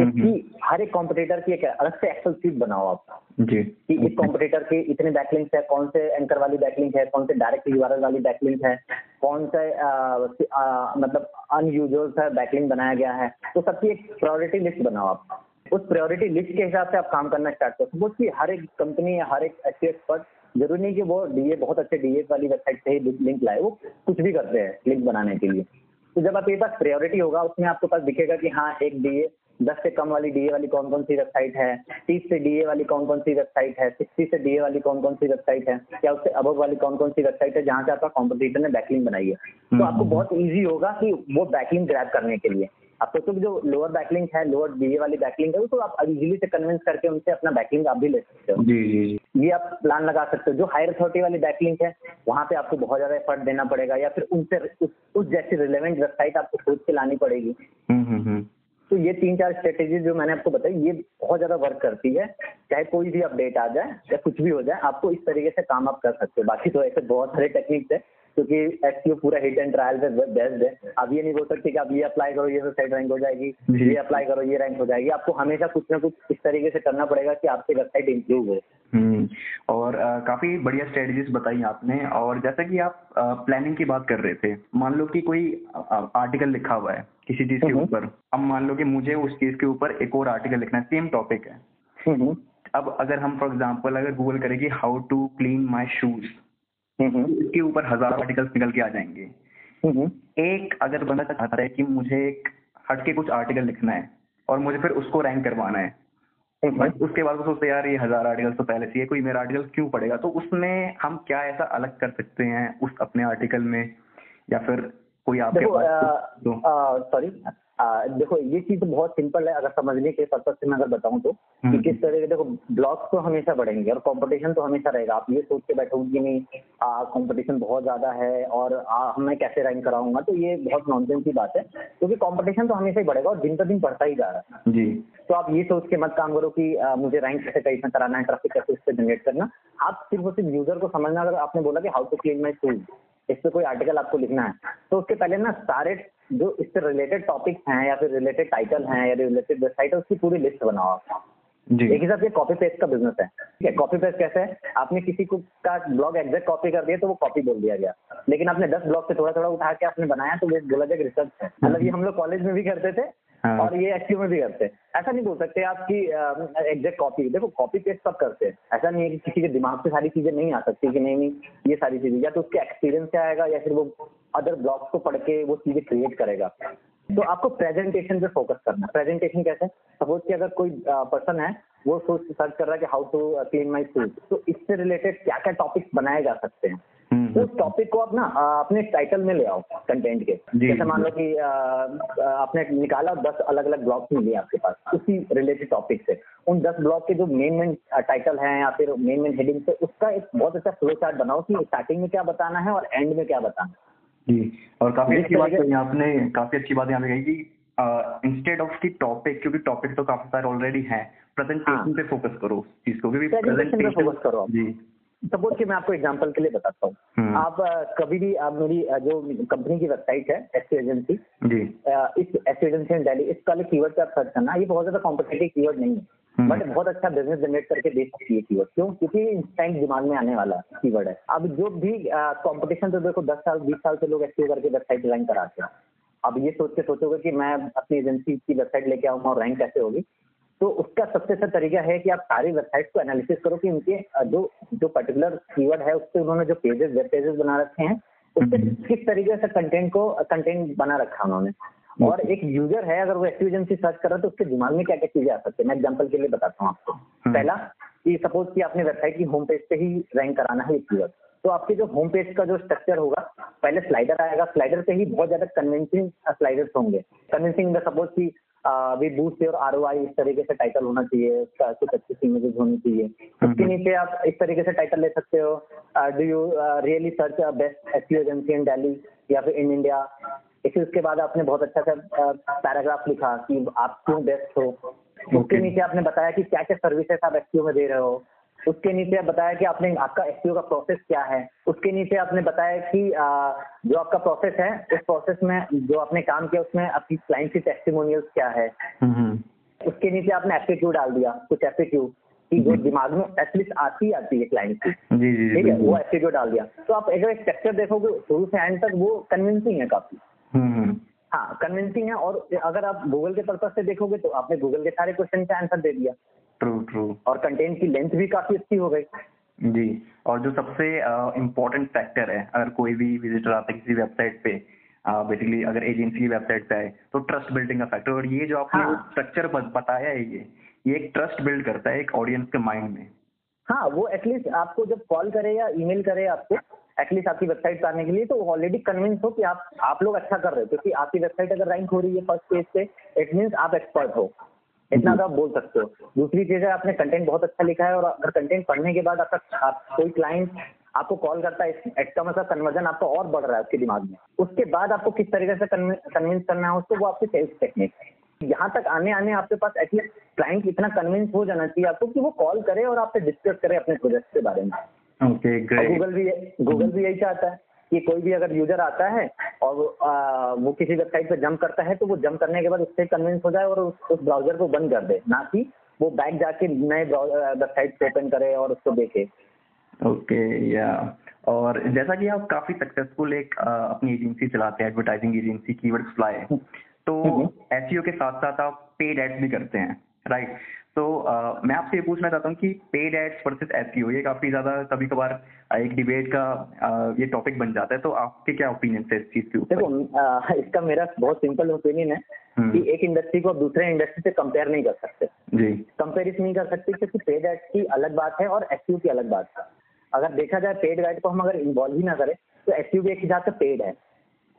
हम्म, कि हर एक कॉम्पिटिटर की एक अलग से एक्सेल शीट बनाओ आप। जी। कि इस कॉम्पिटिटर के इतने बैकलिंक्स है कौन से एंकर वाली बैकलिंक है कौन से डायरेक्ट यूआरएल वाली बैकलिंक है कौन से मतलब अनयूजुअल सा बैकलिंक बनाया गया है। तो सबकी एक प्रायोरिटी लिस्ट बनाओ आप। उस प्रायोरिटी लिस्ट के हिसाब से आप काम करना स्टार्ट करो। सपोज़ कि हर एक कंपनी या हर एक एक्सपर्ट ज़रूरी नहीं कि वो डीए बहुत अच्छे डीए वाली वेबसाइट से ही लिंक लाए वो कुछ भी करते हैं लिंक बनाने के लिए। तो जब आपके पास प्रायोरिटी होगा उसमें आपके पास दिखेगा कि हाँ एक डीए दस से कम वाली डीए वाली कौन कौन सी वेबसाइट है तीस से डीए वाली कौन कौन सी वेबसाइट है सिक्सटी से डीए वाली कौन कौन सी वेबसाइट है या उससे अबव वाली कौन कौन सी वेबसाइट है जहाँ से आपका कॉम्पिटिटर ने बैकलिंग बनाई है। तो हम्म। आपको बहुत ईजी होगा कि वो बैकलिंग ग्रैब करने के लिए। आप सोचो कि जो लोअर बैकलिंग है लोअर डीए वाली बैकलिंग है उसको आप इजीली से कन्विंस करके उनसे अपना बैकलिंग आप भी ले सकते हो। जी जी जी। ये आप प्लान लगा सकते हो। जो हायर अथॉरिटी वाली बैकलिंक है वहाँ पे आपको बहुत ज़्यादा एफर्ट देना पड़ेगा या फिर उनसे उस, उस जैसी रिलेवेंट वेबसाइट आपको खोज के लानी पड़ेगी। हम्म हम्म हम्म। तो ये तीन चार स्ट्रेटेजी जो मैंने आपको बताई ये बहुत ज़्यादा वर्क करती है। चाहे कोई भी अपडेट आ जाए या कुछ भी हो जाए आपको इस तरीके से काम आप कर सकते हो। बाकी तो ऐसे बहुत सारे टेक्निक्स है। क्योंकि एसईओ पूरा हिट एंड ट्रायल पे बेस्ड है। अब ये नहीं बोल सकते कि आप ये अप्लाई करो ये वेबसाइट रैंक हो जाएगी। ये अप्लाई करो ये रैंक हो जाएगी। आपको हमेशा कुछ ना कुछ इस तरीके से करना पड़ेगा कि आपकी वेबसाइट इंप्रूव हो। हम्म, और आ, काफ़ी बढ़िया स्ट्रेटजीज बताई आपने। और जैसा कि आप प्लानिंग की बात कर रहे थे मान लो कि कोई आर्टिकल लिखा हुआ है किसी चीज़ के ऊपर। अब मान लो कि मुझे उस चीज़ के ऊपर एक और आर्टिकल लिखना है सेम टॉपिक है। अब अगर हम फॉर एग्ज़ाम्पल अगर गूगल करेंगे how to clean my shoes इसके ऊपर हज़ार आर्टिकल्स निकल के आ जाएँगे। एक अगर बंदा चाहता है कि मुझे एक हटके कुछ आर्टिकल लिखना है और मुझे फिर उसको रैंक करवाना है। उसके बाद वो सोचते यार ये हज़ार आर्टिकल तो पहले से है कोई मेरा आर्टिकल क्यों पड़ेगा तो उसमें हम क्या ऐसा अलग कर सकते हैं उस अपने आर्टिकल में? या फिर कोई आपके पास सॉरी देखो ये चीज़ तो बहुत सिंपल है अगर समझने के पर्पज से मैं अगर बताऊँ तो। कि हम्म। किस तरह के देखो ब्लॉग्स तो हमेशा बढ़ेंगे और कंपटीशन तो हमेशा रहेगा। आप ये सोच के बैठोगे कि नहीं कंपटीशन बहुत ज़्यादा है और आ, मैं कैसे रैंक कराऊँगा? तो ये बहुत नॉनसेंस की बात है। क्योंकि कंपटीशन तो हमेशा ही बढ़ेगा और दिन पर दिन बढ़ता ही जा रहा है। जी। तो आप ये सोच के मत काम करो कि आ, मुझे रैंक कैसे कैसे कराना है ट्रैफ़िक कैसे उससे जनरेट करना। आप सिर्फ़ और सिर्फ़ यूज़र को समझना। अगर आपने बोला कि how to clean my shoes इस पर कोई आर्टिकल आपको लिखना है। तो उसके पहले ना सारे जो इससे रिलेटेड टॉपिक्स हैं या फिर रिलेटेड टाइटल हैं या रिलेटेड वेबसाइट है, उसकी पूरी लिस्ट बनाओ आप। एक हिसाब से कॉपी पेस्ट का बिज़नेस है। ठीक है कॉपी पेस्ट कैसे है? आपने किसी को का ब्लॉग एग्जैक्ट कॉपी कर दिया तो वो कॉपी बोल दिया गया। लेकिन आपने दस ब्लॉग से थोड़ा थोड़ा उठा के आपने बनाया तो वो बोला जाए रिसर्च है। मतलब ये हम लोग कॉलेज में भी करते थे हाँ। और ये एच में भी करते हैं। ऐसा नहीं बोल सकते आपकी एग्जैक्ट कॉपी देखो कॉपी पेस्ट सब करते हैं। ऐसा नहीं है कि किसी के दिमाग से सारी चीज़ें नहीं आ सकती कि नहीं नहीं ये सारी चीज़ें। या तो उसके एक्सपीरियंस से आएगा या फिर वो अदर ब्लॉग्स को पढ़ के वो चीज़ें क्रिएट करेगा। तो आपको प्रेजेंटेशन पे फोकस करना है। प्रेजेंटेशन कैसे? सपोज़ कि अगर कोई पर्सन है वो सोच सर्च कर रहा है कि how to clean my food तो इससे रिलेटेड क्या क्या टॉपिक्स बनाए जा सकते हैं। तो उस टॉपिक को आप ना अपने टाइटल में ले आओ कंटेंट के। जैसे मान लो कि आपने निकाला दस अलग अलग ब्लॉग मिले आपके पास उसी रिलेटेड टॉपिक से। उन दस ब्लॉग के जो मेन मेन टाइटल हैं या फिर मेन मेन हेडिंग से उसका एक बहुत अच्छा फ्लो चार्ट बनाओ कि स्टार्टिंग में क्या बताना है और एंड में क्या बताना है। जी और काफ़ी अच्छी बात कही आपने काफ़ी अच्छी बात यहाँ पे कही कि इंस्टेड ऑफ़ की टॉपिक क्योंकि टॉपिक तो काफ़ी सारे ऑलरेडी है प्रेजेंटेशन हाँ। पे फोकस करो चीज़ को क्योंकि प्रेजेंटेशन पे फोकस करो जी सपोज़ कि मैं आपको एग्जांपल के लिए बताता हूँ। हम्म। आप कभी भी आप मेरी जो कंपनी की वेबसाइट है एस एजेंसी इस एस एजेंसी इन डेली इस वाले कीवर्ड पे आप सर्च करना ये बहुत ज़्यादा कॉम्पिटेटिव कीवर्ड नहीं है। बट हम्म। बहुत अच्छा बिज़नेस जनरेट करके दे सकती है कीवर्ड क्यों? क्योंकि इंस्टेंट दिमाग में आने वाला कीवर्ड है। अब जो भी कॉम्पिटिशन तो देखो दस साल बीस साल से लोग एस करके वेबसाइट डिज़ाइन कराते हैं। अब ये सोच के सोचोगे कि मैं अपनी एजेंसी की वेबसाइट लेके आऊँगा और रैंक कैसे होगी। तो उसका सबसे अच्छा तरीका है कि आप सारी वेबसाइट को एनालिसिस करो कि उनके जो जो पर्टिकुलर कीवर्ड है उससे उन्होंने जो पेजेस वेब पेजेस बना रखे हैं उससे हम्म। किस तरीके से कंटेंट को कंटेंट बना रखा उन्होंने। और एक यूज़र है अगर वो एक्टिव एजेंसी सर्च कर रहा है तो उसके दिमाग में क्या क्या चीज़ें आ सकती है? मैं एग्ज़ाम्पल के लिए बताता हूँ आपको। हम्म। पहला कि सपोज़ कि आपने वेबसाइट की होम पेज पे ही रैंक कराना है कीवर्ड तो आपके जो होम पेज का जो स्ट्रक्चर होगा पहले स्लाइडर आएगा। स्लाइडर पे ही बहुत ज़्यादा कन्विंसिंग स्लाइडर्स होंगे। कन्विंसिंग सपोज़ की वी बूस्ट और आर इस तरीके से टाइटल होना चाहिए उसका कुछ अच्छी इमेजेस होनी चाहिए। उसके हम्म। नीचे आप इस तरीके से टाइटल ले सकते हो। Do you really search best S agency in Delhi या फिर इन इंडिया इसी उसके बाद आपने बहुत अच्छा सा पैराग्राफ लिखा कि आप क्यों बेस्ट हो। उसके नीचे आपने बताया कि क्या क्या सर्विसेस आप एस में दे रहे हो। उसके नीचे आप बताया कि आपने आपका एसपीओ का प्रोसेस क्या है। उसके नीचे आपने बताया कि जो आपका प्रोसेस है उस प्रोसेस में जो आपने काम किया उसमें आपकी क्लाइंट की टेस्टिमोनियल्स क्या है। उसके नीचे आपने एप्टीट्यूड डाल दिया कुछ एप्टीट्यूड कि जो दिमाग में एटलीस्ट आती आती है क्लाइंट की। ठीक है? वो एप्टीट्यूड डाल दिया। तो आप अगर स्ट्रक्चर देखोगे शुरू से एंड तक वो कन्विंसिंग है काफ़ी। हाँ कन्विंसिंग है और अगर आप गूगल के पर्पज से देखोगे तो आपने गूगल के सारे क्वेश्चन का आंसर दे दिया। ट्रू ट्रू और कंटेंट की लेंथ भी काफ़ी अच्छी हो गई। जी और जो सबसे इम्पोर्टेंट uh, फैक्टर है अगर कोई भी विजिटर आता है किसी वेबसाइट पे बेसिकली uh, अगर एजेंसी की वेबसाइट पे आए तो ट्रस्ट बिल्डिंग का फैक्टर और ये जो आपने हाँ. स्ट्रक्चर बताया है ये ये एक ट्रस्ट बिल्ड करता है एक ऑडियंस के माइंड में। हाँ वो एटलीस्ट आपको जब कॉल करे या ईमेल करे आपको एटलीस्ट आपकी वेबसाइट आने के लिए तो ऑलरेडी कन्विंस हो कि आप आप लोग अच्छा कर रहे हो क्योंकि आपकी वेबसाइट अगर रैंक हो रही है फ़र्स्ट पेज पे इट मीन आप एक्सपर्ट हो। इतना तो आप बोल सकते हो। दूसरी चीज़ है आपने कंटेंट बहुत अच्छा लिखा है और अगर कंटेंट पढ़ने के बाद आपका आप कोई क्लाइंट आपको कॉल करता है इसका मतलब कन्वर्जन आपका और बढ़ रहा है उसके दिमाग में। उसके बाद आपको किस तरीके से कन्विंस करना है उसको वो आपकी सेल्स टेक्निक है। यहाँ तक आने आने आपके पास एटलीस्ट क्लाइंट इतना कन्विंस हो जाना चाहिए आपको कि वो कॉल करे और आपसे डिस्कस करे अपने प्रोजेक्ट के बारे में। ओके गूगल भी गूगल भी यही चाहता है। कि कोई भी अगर यूज़र आता है और वो, आ, वो किसी वेबसाइट पर जंप करता है तो वो जंप करने के बाद उससे कन्विंस हो जाए और उस, उस ब्राउज़र को बंद कर दे। ना कि वो बैक जाके नए वेबसाइट ओपन करे और उसको देखे। ओके या और जैसा कि आप काफ़ी सक्सेसफुल एक आ, अपनी एजेंसी चलाते हैं एडवर्टाइजिंग एजेंसी कीवर्ड फ्लाई तो एसईओ के साथ साथ आप पेड एड्स भी करते हैं राइट तो uh, मैं आपसे ये पूछना चाहता हूँ कि पेड एड्स वर्सेस एसईओ ये काफ़ी ज़्यादा कभी कभार एक डिबेट का uh, ये टॉपिक बन जाता है तो आपके क्या ओपिनियन है इस चीज़ के ऊपर? देखो इसका मेरा बहुत सिंपल ओपिनियन है हम्म। कि एक इंडस्ट्री को आप दूसरे इंडस्ट्री से कंपेयर नहीं कर सकते। जी। कंपेयर नहीं कर सकते क्योंकि पेड एड्स की अलग बात है और एसईओ की अलग बात है। अगर देखा जाए पेड एड को हम अगर इन्वॉल्व ही ना करें तो एसईओ भी एक हिसाब से पेड है।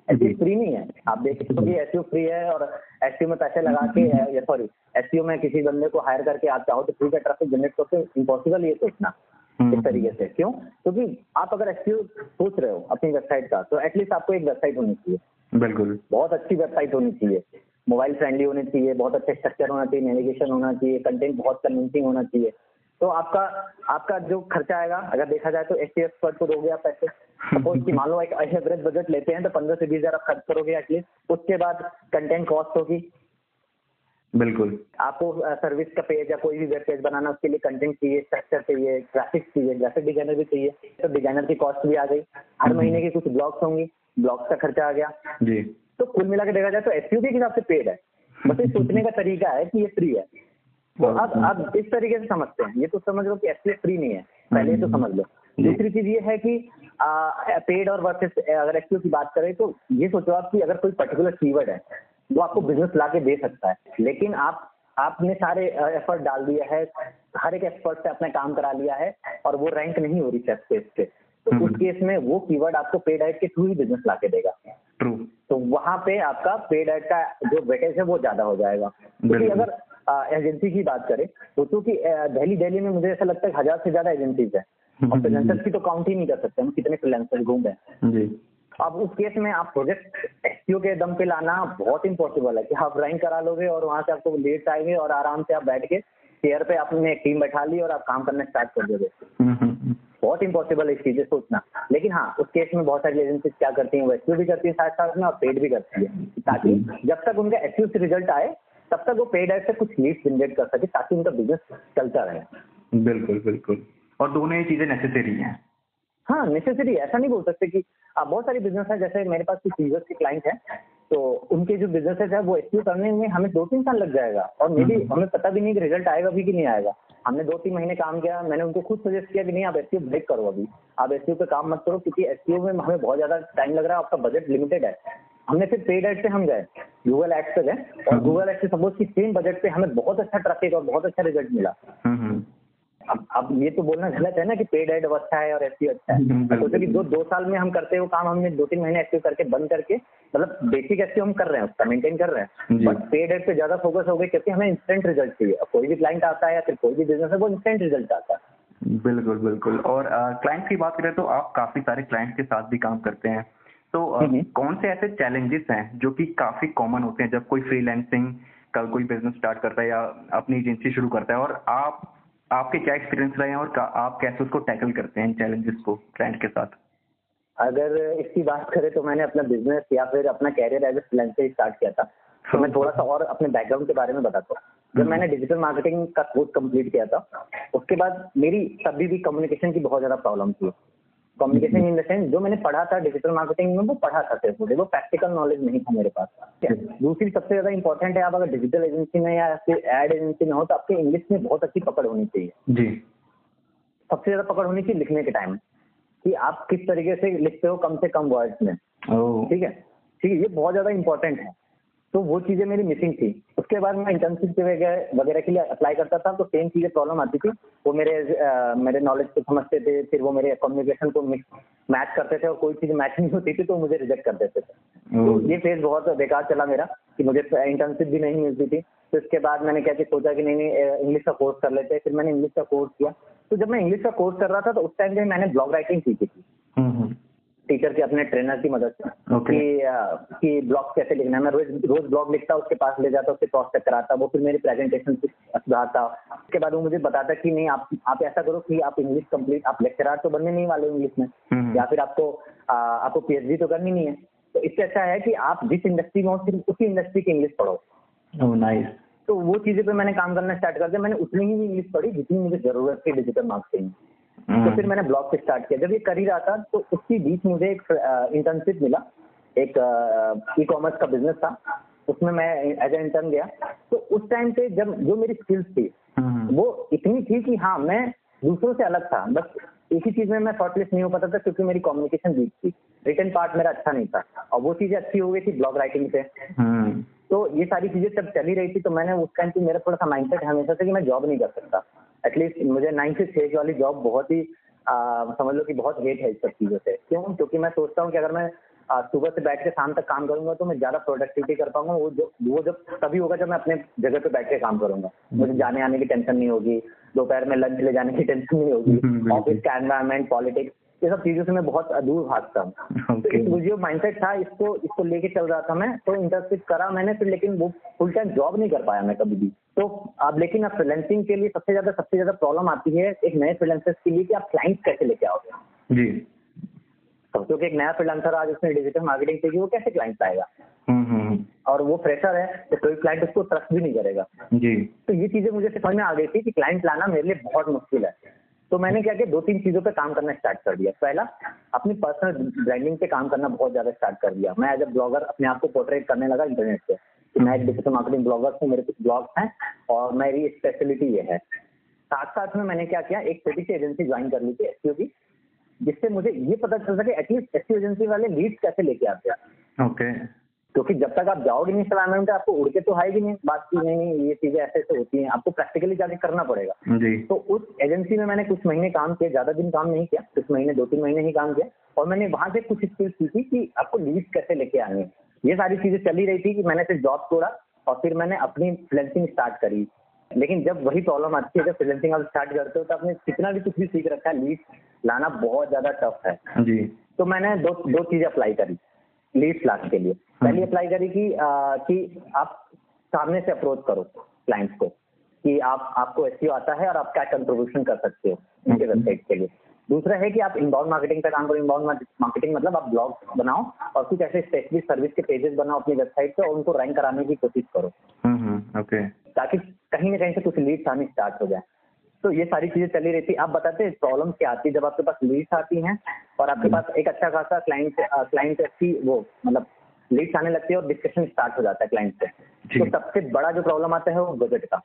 एस फ्री नहीं है। आप देख सकते कि एस फ्री है और एस में पैसे लगा के सॉरी एस में किसी बंदे को हायर करके आप चाहो तो फ्री का ट्रैफ़िक जनरेट करके इम्पॉसिबल ये सोचना हम्म। इस तरीके से। क्यों? क्योंकि तो आप अगर एस सोच रहे हो अपनी वेबसाइट का तो एटलीस्ट आपको एक वेबसाइट होनी चाहिए। बिल्कुल। बहुत अच्छी वेबसाइट होनी चाहिए। मोबाइल फ्रेंडली होनी चाहिए बहुत अच्छा स्ट्रक्चर होना चाहिए नेविगेशन होना चाहिए कंटेंट बहुत कन्विंसिंग होना चाहिए। तो आपका आपका जो खर्चा आएगा अगर देखा जाए तो एस टी एक्सपर्ट को दोगे आप पैसे। सपोज़ की मान लो एक एवरेज बजट लेते हैं तो पंद्रह से बीस हज़ार आप खर्च करोगे एटलीस्ट उसके बाद कंटेंट कॉस्ट होगी। बिल्कुल। आपको सर्विस का पेज या कोई भी वेब पेज बनाना उसके लिए कंटेंट चाहिए स्ट्रक्चर चाहिए ग्राफिक्स चाहिए ग्राफिक डिज़ाइनर भी चाहिए। तो डिज़ाइनर की कॉस्ट भी आ गई। हर हम्म। महीने की कुछ ब्लॉग्स होंगी। ब्लॉग्स का खर्चा आ गया। जी। तो कुल मिला के देखा जाए तो एस के हिसाब से पेड है। बस ये सोचने का तरीका है कि ये फ्री है। तो अब अब इस तरीके से समझते हैं। ये तो समझ लो कि एस फ्री नहीं है। पहले तो समझ लो। दूसरी चीज़ ये है कि पेड और वर्सेस अगर एक्सपीओ की बात करें तो ये सोचो आप कि अगर कोई पर्टिकुलर कीवर्ड है वो आपको बिज़नेस ला के दे सकता है। लेकिन आप आपने सारे एफर्ट डाल दिया है हर एक एक्सपर्ट से अपने काम करा लिया है और वो रैंक नहीं हो रही सेट पेज पे तो हम्म। उस केस में वो कीवर्ड आपको पेड एड के थ्रू ही बिज़नेस ला के देगा। ट्रू तो वहाँ पे आपका पेड एड का जो वेटेज है वो ज़्यादा हो जाएगा। क्योंकि अगर एजेंसी की बात करें तो क्योंकि दिल्ली दिल्ली में मुझे ऐसा लगता है हज़ार से ज़्यादा एजेंसीज है। और फ्रीलांसर्स की तो काउंट ही नहीं कर सकते हम कितने फ्रीलांसर घूम रहे हैं। अब उस केस में आप प्रोजेक्ट एसपीओ के दम पे लाना बहुत इम्पॉसिबल है कि आप रैंक करा लोगे और वहाँ से आपको लेट आएँगे और आराम से आप बैठ के चेयर पे आपने एक टीम बैठा ली और आप काम करना स्टार्ट कर दोगे। बहुत इंपॉसिबल है इस चीज़ें सोचना। लेकिन हाँ उस केस में बहुत सारी एजेंसी क्या करती हैं वो एसपीओ भी करती है साथ साथ में और पेड भी करती है। ताकि जब तक उनका एसपीओ से रिज़ल्ट आए तब तक वो पेड एड से कुछ लीड जनरेट कर सके ताकि उनका बिज़नेस चलता रहे। बिल्कुल बिल्कुल। और दोनों ही चीज़ें नेसेसरी हैं। हाँ नेसेसरी ऐसा नहीं बोल सकते कि आप बहुत सारी बिज़नेस है जैसे मेरे पास कुछ यूज़र्स के क्लाइंट हैं तो उनके जो बिजनेसेस है वो एक्टिव करने में हमें दो तीन साल लग जाएगा और मे बी हम्म। हमें पता भी नहीं कि रिज़ल्ट आएगा भी कि नहीं आएगा। हमने दो तीन महीने काम किया मैंने उनको खुद सजेस्ट किया कि नहीं आप एस ब्रेक करो अभी। आप एस पे काम मत करो क्योंकि एस में हमें बहुत ज़्यादा टाइम लग रहा है आपका बजट लिमिटेड है। हमने फिर पेड एड से हम गए गूगल एड्स पे गए और गूगल एड से सपोज़ की सेम बजट पे हमें बहुत अच्छा ट्रैफ़िक और बहुत अच्छा रिज़ल्ट मिला। हम्म, हम्म। अब अब ये तो बोलना गलत है ना कि पेड एड अच्छा है और एस अच्छा है। हम्म, सोचो कि दो दो साल में हम करते हैं वो काम हमने दो तीन महीने एक्टिव करके बंद करके मतलब बेसिक एक्टिव हम कर रहे हैं उसका मेंटेन कर रहे हैं। बट पेड एड पे ज़्यादा फोकस हो गए क्योंकि हमें इंस्टेंट रिज़ल्ट चाहिए। कोई भी क्लाइंट आता है या फिर कोई भी बिज़नेस है वो इंस्टेंट रिज़ल्ट आता है। बिल्कुल बिल्कुल। और क्लाइंट की बात करें तो आप काफ़ी सारे क्लाइंट के साथ भी काम करते हैं। तो कौन से ऐसे चैलेंजेस हैं जो कि काफ़ी कॉमन होते हैं जब कोई फ्रीलैंसिंग का कोई बिज़नेस स्टार्ट करता है या अपनी एजेंसी शुरू करता है? और आप आपके क्या एक्सपीरियंस रहे हैं और आप कैसे उसको टैकल करते हैं इन चैलेंजेस को क्लाइंट के साथ? अगर इसकी बात करें तो मैंने अपना बिज़नेस या फिर अपना career as a freelancer start किया था। तो मैं थोड़ा सा और अपने बैकग्राउंड के बारे में बताता हूँ। जब मैंने डिजिटल मार्केटिंग का कोर्स कंप्लीट किया था उसके बाद मेरी तभी भी कम्युनिकेशन की बहुत ज़्यादा प्रॉब्लम थी। कम्युनिकेशन इन द सेंस जो मैंने पढ़ा था डिजिटल मार्केटिंग में वो पढ़ा था सिर्फ़ मुझे। वो प्रैक्टिकल नॉलेज नहीं था मेरे पास। दूसरी सबसे ज़्यादा इंपॉर्टेंट है आप अगर डिजिटल एजेंसी में या फिर एड एजेंसी में हो तो आपके इंग्लिश में बहुत अच्छी पकड़ होनी चाहिए। जी। सबसे ज़्यादा पकड़ होनी चाहिए लिखने के टाइम कि आप किस तरीके से लिखते हो कम से कम वर्ड्स में। ठीक है? ठीक है ये बहुत ज़्यादा इंपॉर्टेंट है। तो वो चीज़ें मेरी मिसिंग थी। उसके बाद मैं इंटर्नशिप वगैरह के लिए अप्लाई करता था तो सेम चीज़ें प्रॉब्लम आती थी। वो मेरे आ, मेरे नॉलेज को समझते थे फिर वो मेरे कम्युनिकेशन को मैच करते थे और कोई चीज़ मैच नहीं होती थी तो मुझे रिजेक्ट कर देते थे। तो ये फ़ेज़ बहुत बेकार चला मेरा कि मुझे इंटर्नशिप भी नहीं मिलती थी। तो इसके बाद मैंने क्या सोचा कि नहीं नहीं इंग्लिश का कोर्स कर लेते फिर मैंने इंग्लिश का कोर्स किया। तो जब मैं इंग्लिश का कोर्स कर रहा था तो उस टाइम पे मैंने ब्लॉग राइटिंग सीखी थी। टीचर के अपने ट्रेनर की मदद से। Okay. कि कि ब्लॉग कैसे लिखना है। मैं रोज रोज ब्लॉग लिखता उसके पास ले जाता उसके क्रॉस चेक कराता वो फिर मेरी प्रेजेंटेशन सुधारता। उसके बाद वो मुझे बताता कि नहीं आप आप ऐसा करो कि आप इंग्लिश कंप्लीट आप लेक्चरार तो बनने नहीं वाले इंग्लिश में। हम्म। या फिर आपको आ, आपको पीएचडी तो करनी नहीं है। तो इससे अच्छा है कि आप जिस इंडस्ट्री में हो सिर्फ़ उसी इंडस्ट्री की इंग्लिश पढ़ो। नाइस तो वो चीज़ें पे मैंने काम करना स्टार्ट कर दिया। मैंने उतनी ही इंग्लिश पढ़ी जितनी मुझे ज़रूरत थी डिजिटल मार्केटिंग। तो फिर मैंने ब्लॉग से स्टार्ट किया। जब ये कर ही रहा था तो उसके बीच मुझे एक इंटर्नशिप मिला। एक ई कॉमर्स का बिज़नेस था। उसमें मैं एज ए इंटर्न गया। तो उस टाइम पे जब जो मेरी स्किल्स थी हम्म। वो इतनी थी कि हाँ मैं दूसरों से अलग था। बस एक ही चीज़ में मैं शॉर्टलिस्ट नहीं हो पाता था क्योंकि मेरी कम्युनिकेशन वीक थी। रिटर्न पार्ट मेरा अच्छा नहीं था। और वो चीज़ें अच्छी हो गई थी ब्लॉग राइटिंग से। हम्म। तो ये सारी चीज़ें जब चली रही थी तो मैंने उस टाइम पे मेरा थोड़ा सा माइंडसेट हमेशा से कि मैं जॉब नहीं कर सकता। एटलीस्ट मुझे नाइन से छह वाली जॉब बहुत ही आ, समझ लो कि बहुत हेट है इस सब चीज़ों से। क्यों? क्योंकि मैं सोचता हूँ कि अगर मैं सुबह से बैठ के शाम तक काम करूँगा तो मैं ज़्यादा प्रोडक्टिविटी कर पाऊँगा। वो जो वो जब तभी होगा जब मैं अपने जगह पे बैठ के काम करूँगा। मुझे जाने आने की टेंशन नहीं होगी। दोपहर में लंच ले जाने की टेंशन नहीं हम्म, होगी ऑफ़िस का एनवायरमेंट पॉलिटिक्स ये सब चीज़ों से मैं बहुत दूर भागता हूँ। तो ओके एक माइंडसेट था इसको इसको लेके चल रहा था मैं तो इंटर्नशिप करा मैंने फिर लेकिन वो फुल टाइम जॉब नहीं कर पाया मैं कभी भी। तो अब लेकिन अब फ्रीलांसिंग के लिए सबसे ज़्यादा सबसे ज़्यादा प्रॉब्लम आती है एक नए फ्रीलांसर्स के लिए कि आप क्लाइंट कैसे लेके आओगे। जी। समझो कि एक नया फ्रीलांसर आज उसने डिजिटल मार्केटिंग चाहिए वो कैसे क्लाइंट पाएगा हम्म हम्म और वो फ्रेशर है तो कोई क्लाइंट उसको ट्रस्ट भी नहीं करेगा। जी। तो ये चीज़ें मुझे समझ में आ गई थी कि क्लाइंट लाना मेरे लिए बहुत मुश्किल है। तो मैंने क्या किया दो तीन चीज़ों पे काम करना स्टार्ट कर दिया। पहला, अपनी पर्सनल ब्रांडिंग पे काम करना बहुत ज़्यादा स्टार्ट कर दिया। मैं एज अ ब्लॉगर अपने आप को पोर्ट्रेट करने लगा इंटरनेट पे कि मैं एक डिजिटल मार्केटिंग ब्लॉगर हूँ, मेरे कुछ ब्लॉग्स हैं और मेरी स्पेशलिटी ये है। साथ साथ में मैंने क्या किया, एक छोटी सी एजेंसी ज्वाइन कर ली थी एसईओ की जिससे मुझे ये पता चल सके एटलीस्ट एसईओ एजेंसी वाले लीड कैसे लेके आते हैं। ओके क्योंकि जब तक आप जाओगे नहीं एनवायरमेंट में आपको उड़ के तो आएगी नहीं बात की नहीं नहीं ये चीज़ें ऐसे ऐसे होती हैं। आपको प्रैक्टिकली जाके करना पड़ेगा। जी। तो उस एजेंसी में मैंने कुछ महीने काम किया ज़्यादा दिन काम नहीं किया कुछ महीने दो तीन महीने ही काम किया और मैंने वहाँ से कुछ स्किल्स सीखी कि आपको लीड कैसे लेके आनी है। ये सारी चीज़ें चली रही थी कि मैंने फिर जॉब छोड़ा और फिर मैंने अपनी फ्रीलांसिंग स्टार्ट करी। लेकिन जब वही प्रॉब्लम आती है जब फ्रीलांसिंग आप स्टार्ट करते हो तो आपने कितना भी कुछ भी सीख रखा है लीड लाना बहुत ज़्यादा टफ है। जी। तो मैंने दो दो चीज़ें अप्लाई करी। लीड्स लाने के लिए। पहली अप्लाई करी कि कि आप सामने से अप्रोच करो क्लाइंट्स को कि आप आपको एस आता है और आप क्या कंट्रीब्यूशन कर सकते हो उनके हम्म। वेबसाइट के लिए। दूसरा है कि आप इनबाउंड मार्केटिंग का काम करो। इनबाउंड मार्केटिंग मतलब आप ब्लॉग बनाओ और कुछ ऐसे स्पेसिफिक सर्विस के पेजेस बनाओ अपनी वेबसाइट पे और उनको रैंक कराने की कोशिश करो। हम्म हम्म ओके ताकि कहीं ना कहीं से कुछ लीड्स आनी स्टार्ट हो जाए। तो ये सारी चीज़ें चली रही थी आप बताते हैं प्रॉब्लम क्या आती है? जब आपके पास लीड्स आती हैं और आपके पास एक अच्छा खासा क्लाइंट क्लाइंट की वो मतलब लीड्स आने लगती है और डिस्कशन स्टार्ट हो जाता है क्लाइंट से। तो सबसे बड़ा जो प्रॉब्लम आता है वो बजट का।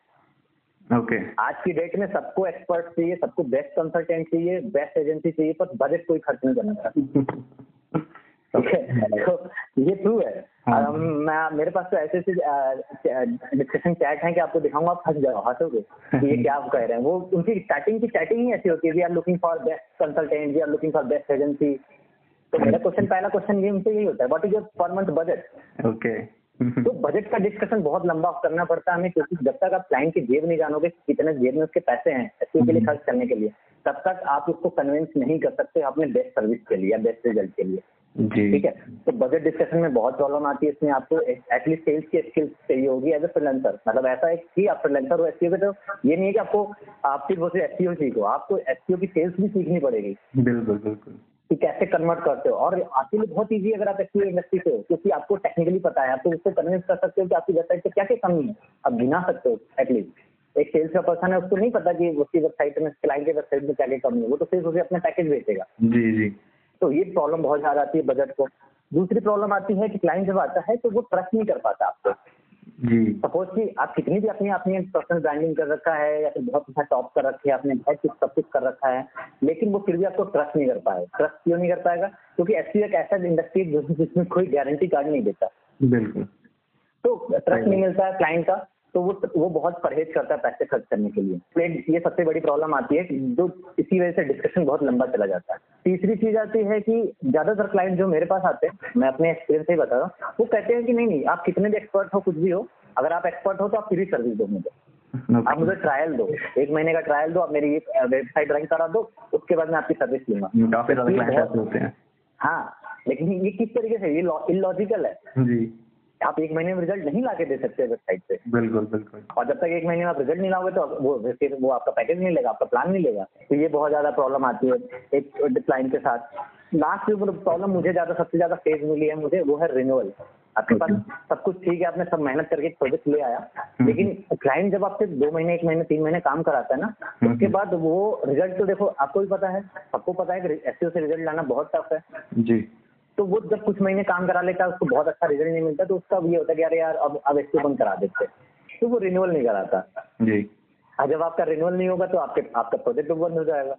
ओके आज की डेट में सबको एक्सपर्ट चाहिए सबको बेस्ट कंसल्टेंट चाहिए बेस्ट एजेंसी चाहिए पर बजट कोई खर्च नहीं करना चाहता। ठीक है तो ये ट्रू है। हाँ। मैं मेरे पास तो ऐसे ऐसे डिस्कशन चैट हैं कि आपको दिखाऊँगा आप हंस जाओ हंसोगे कि ये क्या आप कह रहे हैं। वो उनकी स्टार्टिंग की चैटिंग ही ऐसी होती है we are looking for best consultant we are looking for best agency तो मेरा क्वेश्चन पहला क्वेश्चन ये उनसे यही होता है what is your per month budget okay तो बजट का डिस्कशन बहुत लंबा करना पड़ता है हमें क्योंकि जब तक आप क्लाइंट की जेब नहीं जानोगे कितने जेब में उसके पैसे हैं एसईओ के लिए खर्च करने के लिए तब तक आप उसको कन्विंस नहीं कर सकते अपने बेस्ट सर्विस के लिए या बेस्ट रिज़ल्ट के लिए। ठीक है? तो बजट डिस्कशन में बहुत प्रॉब्लम आती है इसमें आपको। एटलीस्ट सेल्स की स्किल्स चाहिए होगी एज ए फ्रीलांसर मतलब ऐसा है कि आप फ्रीलांसर हो एसईओ के तो ये नहीं है कि आपको आप सिर्फ़ उसे एसईओ सीखो आपको एसईओ की सेल्स भी सीखनी पड़ेगी। बिल्कुल बिल्कुल। कि कैसे कन्वर्ट करते हो। और आपके लिए बहुत ईजी अगर आप एसईओ इंडस्ट्री से हो क्योंकि आपको टेक्निकली पता है। आपको उसको कन्विंस कर सकते हो कि आपकी वेबसाइट पे क्या क्या कमी है। आप गिना सकते हो एटलीस्ट एक सेल्स का पर्सन है उसको नहीं पता कि उसकी वेबसाइट में क्लाइंट की वेबसाइट में क्या क्या कमी है। वो तो सिर्फ़ उसे अपना पैकेज बेचेगा। जी जी। तो ये प्रॉब्लम बहुत ज़्यादा आती है बजट को। दूसरी प्रॉब्लम आती है कि क्लाइंट जब आता है तो वो ट्रस्ट नहीं कर पाता आपको। जी। सपोज़ कि आप कितनी भी अपनी अपनी पर्सनल ब्रांडिंग कर रखा है या फिर बहुत अच्छा टॉप कर रखे है आपने बहुत कुछ सब कुछ कर रखा है लेकिन वो फिर भी आपको ट्रस्ट नहीं कर पाएगा ट्रस्ट क्यों नहीं कर पाएगा? क्योंकि ऐसी एक ऐसा इंडस्ट्री है जिसमें कोई गारंटी कार्ड नहीं देता। बिल्कुल। तो ट्रस्ट नहीं मिलता है क्लाइंट का। तो वो वो बहुत परहेज करता है पैसे खर्च करने के लिए। तो ये सबसे बड़ी प्रॉब्लम आती है जो इसी वजह से डिस्कशन बहुत लंबा चला जाता है। तीसरी चीज़ आती है कि ज़्यादातर क्लाइंट जो मेरे पास आते हैं मैं अपने एक्सपीरियंस से ही बता रहा हूँ वो कहते हैं कि नहीं नहीं आप कितने भी एक्सपर्ट हो कुछ भी हो अगर आप एक्सपर्ट हो तो आप फ्री सर्विस दो मुझे। Okay. आप मुझे ट्रायल दो। एक महीने का ट्रायल दो आप मेरी वेबसाइट रैंक करा दो उसके बाद मैं आपकी सर्विस लूँगा। काफ़ी ज़्यादा होते हैं। हाँ लेकिन ये किस तरीके से ये इलॉजिकल है। जी। आप एक महीने में रिज़ल्ट नहीं ला के दे सकते वेबसाइट पे। बिल्कुल बिल्कुल। और जब तक एक महीने में आप रिज़ल्ट नहीं लाओगे तो वो फिर वो आपका पैकेज नहीं लेगा आपका प्लान नहीं लेगा। तो ये बहुत ज़्यादा प्रॉब्लम आती है एक क्लाइंट के साथ। लास्ट जो प्रॉब्लम मुझे ज़्यादा सबसे ज़्यादा फ़ेज़ मिली है मुझे वो है रिन्यूअल आपके पास सब कुछ ठीक है आपने सब मेहनत करके प्रोजेक्ट ले आया। हम्म। लेकिन क्लाइंट जब आपसे दो महीने एक महीने तीन महीने काम कराता है ना हम्म। उसके बाद वो रिज़ल्ट तो देखो आपको भी पता है सबको पता है कि एस से रिज़ल्ट लाना बहुत टफ है। जी। तो वो जब कुछ महीने काम करा लेता है उसको बहुत अच्छा रिज़ल्ट नहीं मिलता तो उसका ये होता है कि अरे यार अब अब इसको बंद करा देते तो वो रिन्यूअल नहीं कराता। जी। और जब आपका रिन्यूअल नहीं होगा तो आपके आपका प्रोजेक्ट भी बंद हो जाएगा।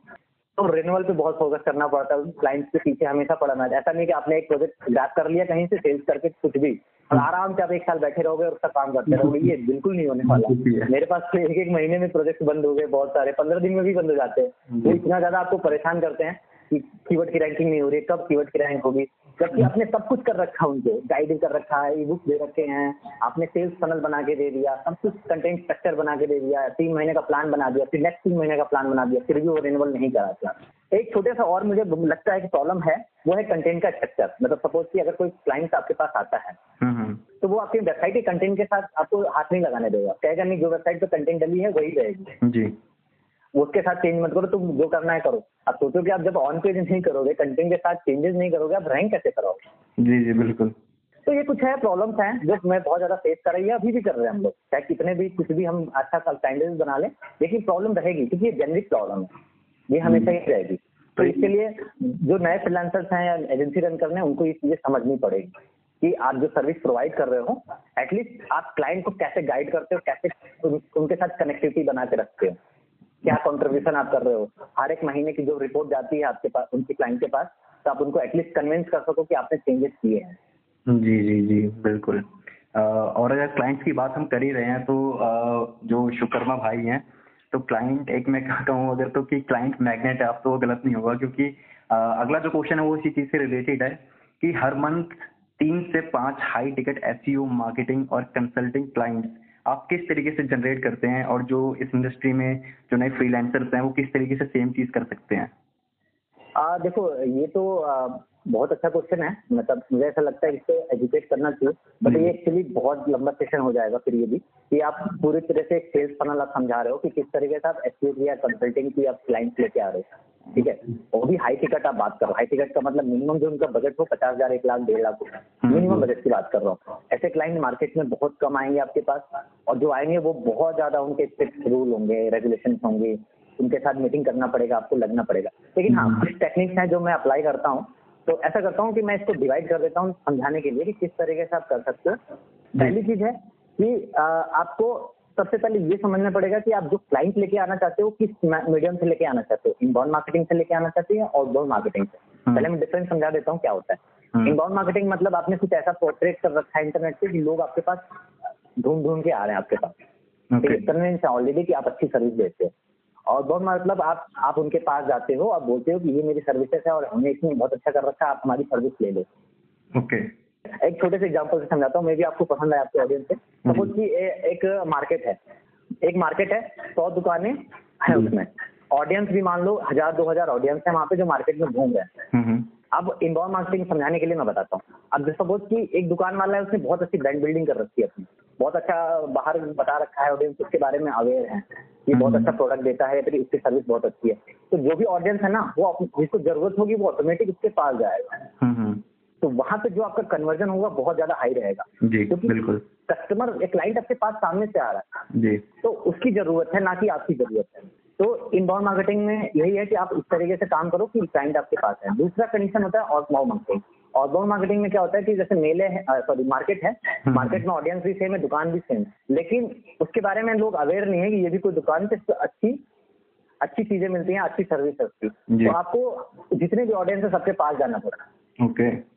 तो रिन्यूअल पे बहुत फोकस करना पड़ता है। क्लाइंट्स के पीछे हमेशा पड़ना है। ऐसा नहीं कि आपने एक प्रोजेक्ट ग्रैप कर लिया कहीं से सेल्स करके कुछ भी और आराम से आप एक साल बैठे रहोगे और उसका काम करते रहोगे। ये बिल्कुल नहीं होने वाला। मेरे पास तो एक एक महीने में प्रोजेक्ट बंद हो गए बहुत सारे। पंद्रह दिन में भी बंद हो जाते हैं। वो इतना ज़्यादा आपको परेशान करते हैं कि कीवर्ड की रैंकिंग नहीं हो रही कब कीवर्ड की रैंक होगी। जबकि आपने सब कुछ कर रखा है उनको। गाइडिंग कर रखा है ई बुक दे रखे हैं आपने सेल्स फनल बना के दे दिया सब कुछ कंटेंट स्ट्रक्चर बना के दे दिया तीन महीने का प्लान बना दिया फिर नेक्स्ट तीन महीने का प्लान बना दिया फिर भी वो रिन्यूअल नहीं कराता एक छोटे सा और मुझे लगता है कि प्रॉब्लम है वो है कंटेंट का स्ट्रक्चर मतलब सपोज़ कि अगर कोई क्लाइंट आपके पास आता है हम्म, हम्म। तो वो आपकी वेबसाइट के कंटेंट के साथ आपको हाथ नहीं लगाने देगा। कहेगा नहीं जो वेबसाइट पे कंटेंट डली है वही रहेगी। जी। उसके साथ चेंज मत करो तुम जो करना है करो। अब सोचो कि आप जब ऑन पेज नहीं करोगे कंटेंट के साथ चेंजेस नहीं करोगे आप रैंक कैसे करोगे? जी जी बिल्कुल। तो ये कुछ है प्रॉब्लम्स हैं जो मैं बहुत ज़्यादा फेस कर रही है अभी भी कर रहे हैं हम लोग। चाहे कितने भी कुछ भी हम अच्छा कैंडिडेट बना लें लेकिन प्रॉब्लम रहेगी क्योंकि ये जेनरिक प्रॉब्लम है। ये हमेशा ही रहेगी। तो इसके लिए जो नए फ्रीलांसर्स हैं या एजेंसी रन करने हैं उनको ये चीज़ें समझनी पड़ेगी कि आप जो सर्विस प्रोवाइड कर रहे हो एटलीस्ट आप क्लाइंट को कैसे गाइड करते हो कैसे उनके साथ कनेक्टिविटी बना के रखते हो। क्या कॉन्ट्रीब्यूशन आप कर रहे हो? हर एक महीने की जो रिपोर्ट जाती है आपके पास, उनके क्लाइंट के पास तो आप उनको एटलीस्ट कन्विंस कर सको कि आपने चेंजेस किए हैं। जी जी जी, बिल्कुल। और अगर क्लाइंट्स की बात हम कर ही रहे हैं तो जो शुकर्मा भाई हैं तो क्लाइंट एक मैं कहता हूँ अगर तो कि क्लाइंट मैग्नेट है, आप तो गलत नहीं होगा, क्योंकि अगला जो क्वेश्चन है वो इसी चीज़ से रिलेटेड है कि हर मंथ तीन से पाँच हाई टिकट एस मार्केटिंग और कंसल्टिंग क्लाइंट्स आप किस तरीके से जनरेट करते हैं और जो इस इंडस्ट्री में जो नए फ्रीलांसर्स हैं वो किस तरीके से सेम चीज़ कर सकते हैं? आ, देखो ये तो बहुत अच्छा क्वेश्चन है। मतलब मुझे ऐसा लगता है इससे एजुकेट करना चाहिए। बट ये एक्चुअली बहुत लंबा सेशन हो जाएगा फिर ये भी। कि आप पूरी तरह से एक सेल्स फनल आप समझा रहे हो कि किस तरीके से आप एस या कंसल्टिंग की आप क्लाइंट लेके आ रहे हो। ठीक है? वो भी हाई टिकट आप बात कर। रहे हो हाई टिकट का मतलब मिनिमम जो उनका बजट हो पचास हज़ार एक लाख डेढ़ लाख मिनिमम हम्म। बजट की बात कर रहा हूँ। ऐसे क्लाइंट मार्केट में बहुत कम आएँगे आपके पास। और जो आएँगे वो बहुत ज़्यादा उनके स्ट्रिक्ट रूल होंगे रेगुलेशन होंगे। उनके साथ मीटिंग करना पड़ेगा आपको लगना पड़ेगा। लेकिन हाँ हम्म। कुछ टेक्निक्स हैं जो मैं अप्लाई करता हूँ। तो ऐसा करता हूँ कि मैं इसको डिवाइड कर देता हूँ समझाने के लिए कि किस तरीके से आप कर सकते हो। पहली चीज़ है कि आपको सबसे पहले ये समझना पड़ेगा कि आप जो क्लाइंट लेके आना चाहते हो किस मीडियम से लेके आना चाहते हो? इनबाउंड मार्केटिंग से लेके आना चाहते हैं आउटबाउंड मार्केटिंग से? हम्म। पहले मैं डिफरेंस समझा देता हूँ क्या होता है। इनबाउंड हम्म। मार्केटिंग मतलब आपने कुछ ऐसा पोर्ट्रेट कर रखा है इंटरनेट पे कि लोग आपके पास ढूंढ ढूंढ के आ रहे हैं आपके पास। कन्वेंस है ऑलरेडी कि आप अच्छी सर्विस देते हो। आउटबाउंड मतलब आप आप उनके पास जाते हो आप बोलते हो कि ये मेरी सर्विसेज़ है और हमने इसमें बहुत अच्छा कर रखा है आप हमारी सर्विस ले लो। Okay okay. एक छोटे से एग्ज़ाम्पल से समझाता हूँ मैं भी आपको पसंद है आपके ऑडियंस से। सपोज़ की एक मार्केट है। एक मार्केट है सौ दुकानें हैं उसमें। ऑडियंस भी मान लो हज़ार दो हज़ार ऑडियंस है वहाँ पे जो मार्केट में घूम रहे हैं। हम्म, हम्म। अब इनबाउंड मार्केटिंग समझाने के लिए मैं बताता हूँ। अब सपोज़ की एक दुकान वाला है उसने बहुत अच्छी ब्रांड बिल्डिंग कर रखी है अपनी। बहुत अच्छा बाहर बता रखा है ऑडियंस उसके बारे में अवेयर है ये बहुत हम्म। अच्छा प्रोडक्ट देता है फिर उसकी सर्विस बहुत अच्छी है। तो जो भी ऑडियंस है ना वो जिसको ज़रूरत होगी वो ऑटोमेटिक उसके पास जाएगा। तो वहाँ पे जो आपका कन्वर्जन होगा बहुत ज़्यादा हाई रहेगा। क्योंकि बिल्कुल। कस्टमर एक क्लाइंट आपके पास सामने से आ रहा है। जी। तो उसकी ज़रूरत है ना कि आपकी ज़रूरत है। तो इनबाउंड मार्केटिंग में यही है कि आप इस तरीके से काम करो कि क्लाइंट आपके पास है। दूसरा कंडीशन होता है आउटबाउंड मार्केटिंग आउटबाउंड मार्केटिंग में क्या होता है कि जैसे मेले है सॉरी मार्केट है। मार्केट। में ऑडियंस भी सेम है दुकान भी सेम लेकिन उसके बारे में लोग अवेयर नहीं है कि ये भी कोई दुकान से अच्छी अच्छी चीज़ें मिलती हैं अच्छी सर्विस है उसकी तो आपको जितने भी ऑडियंस है सबके पास जाना पड़ेगा ओके।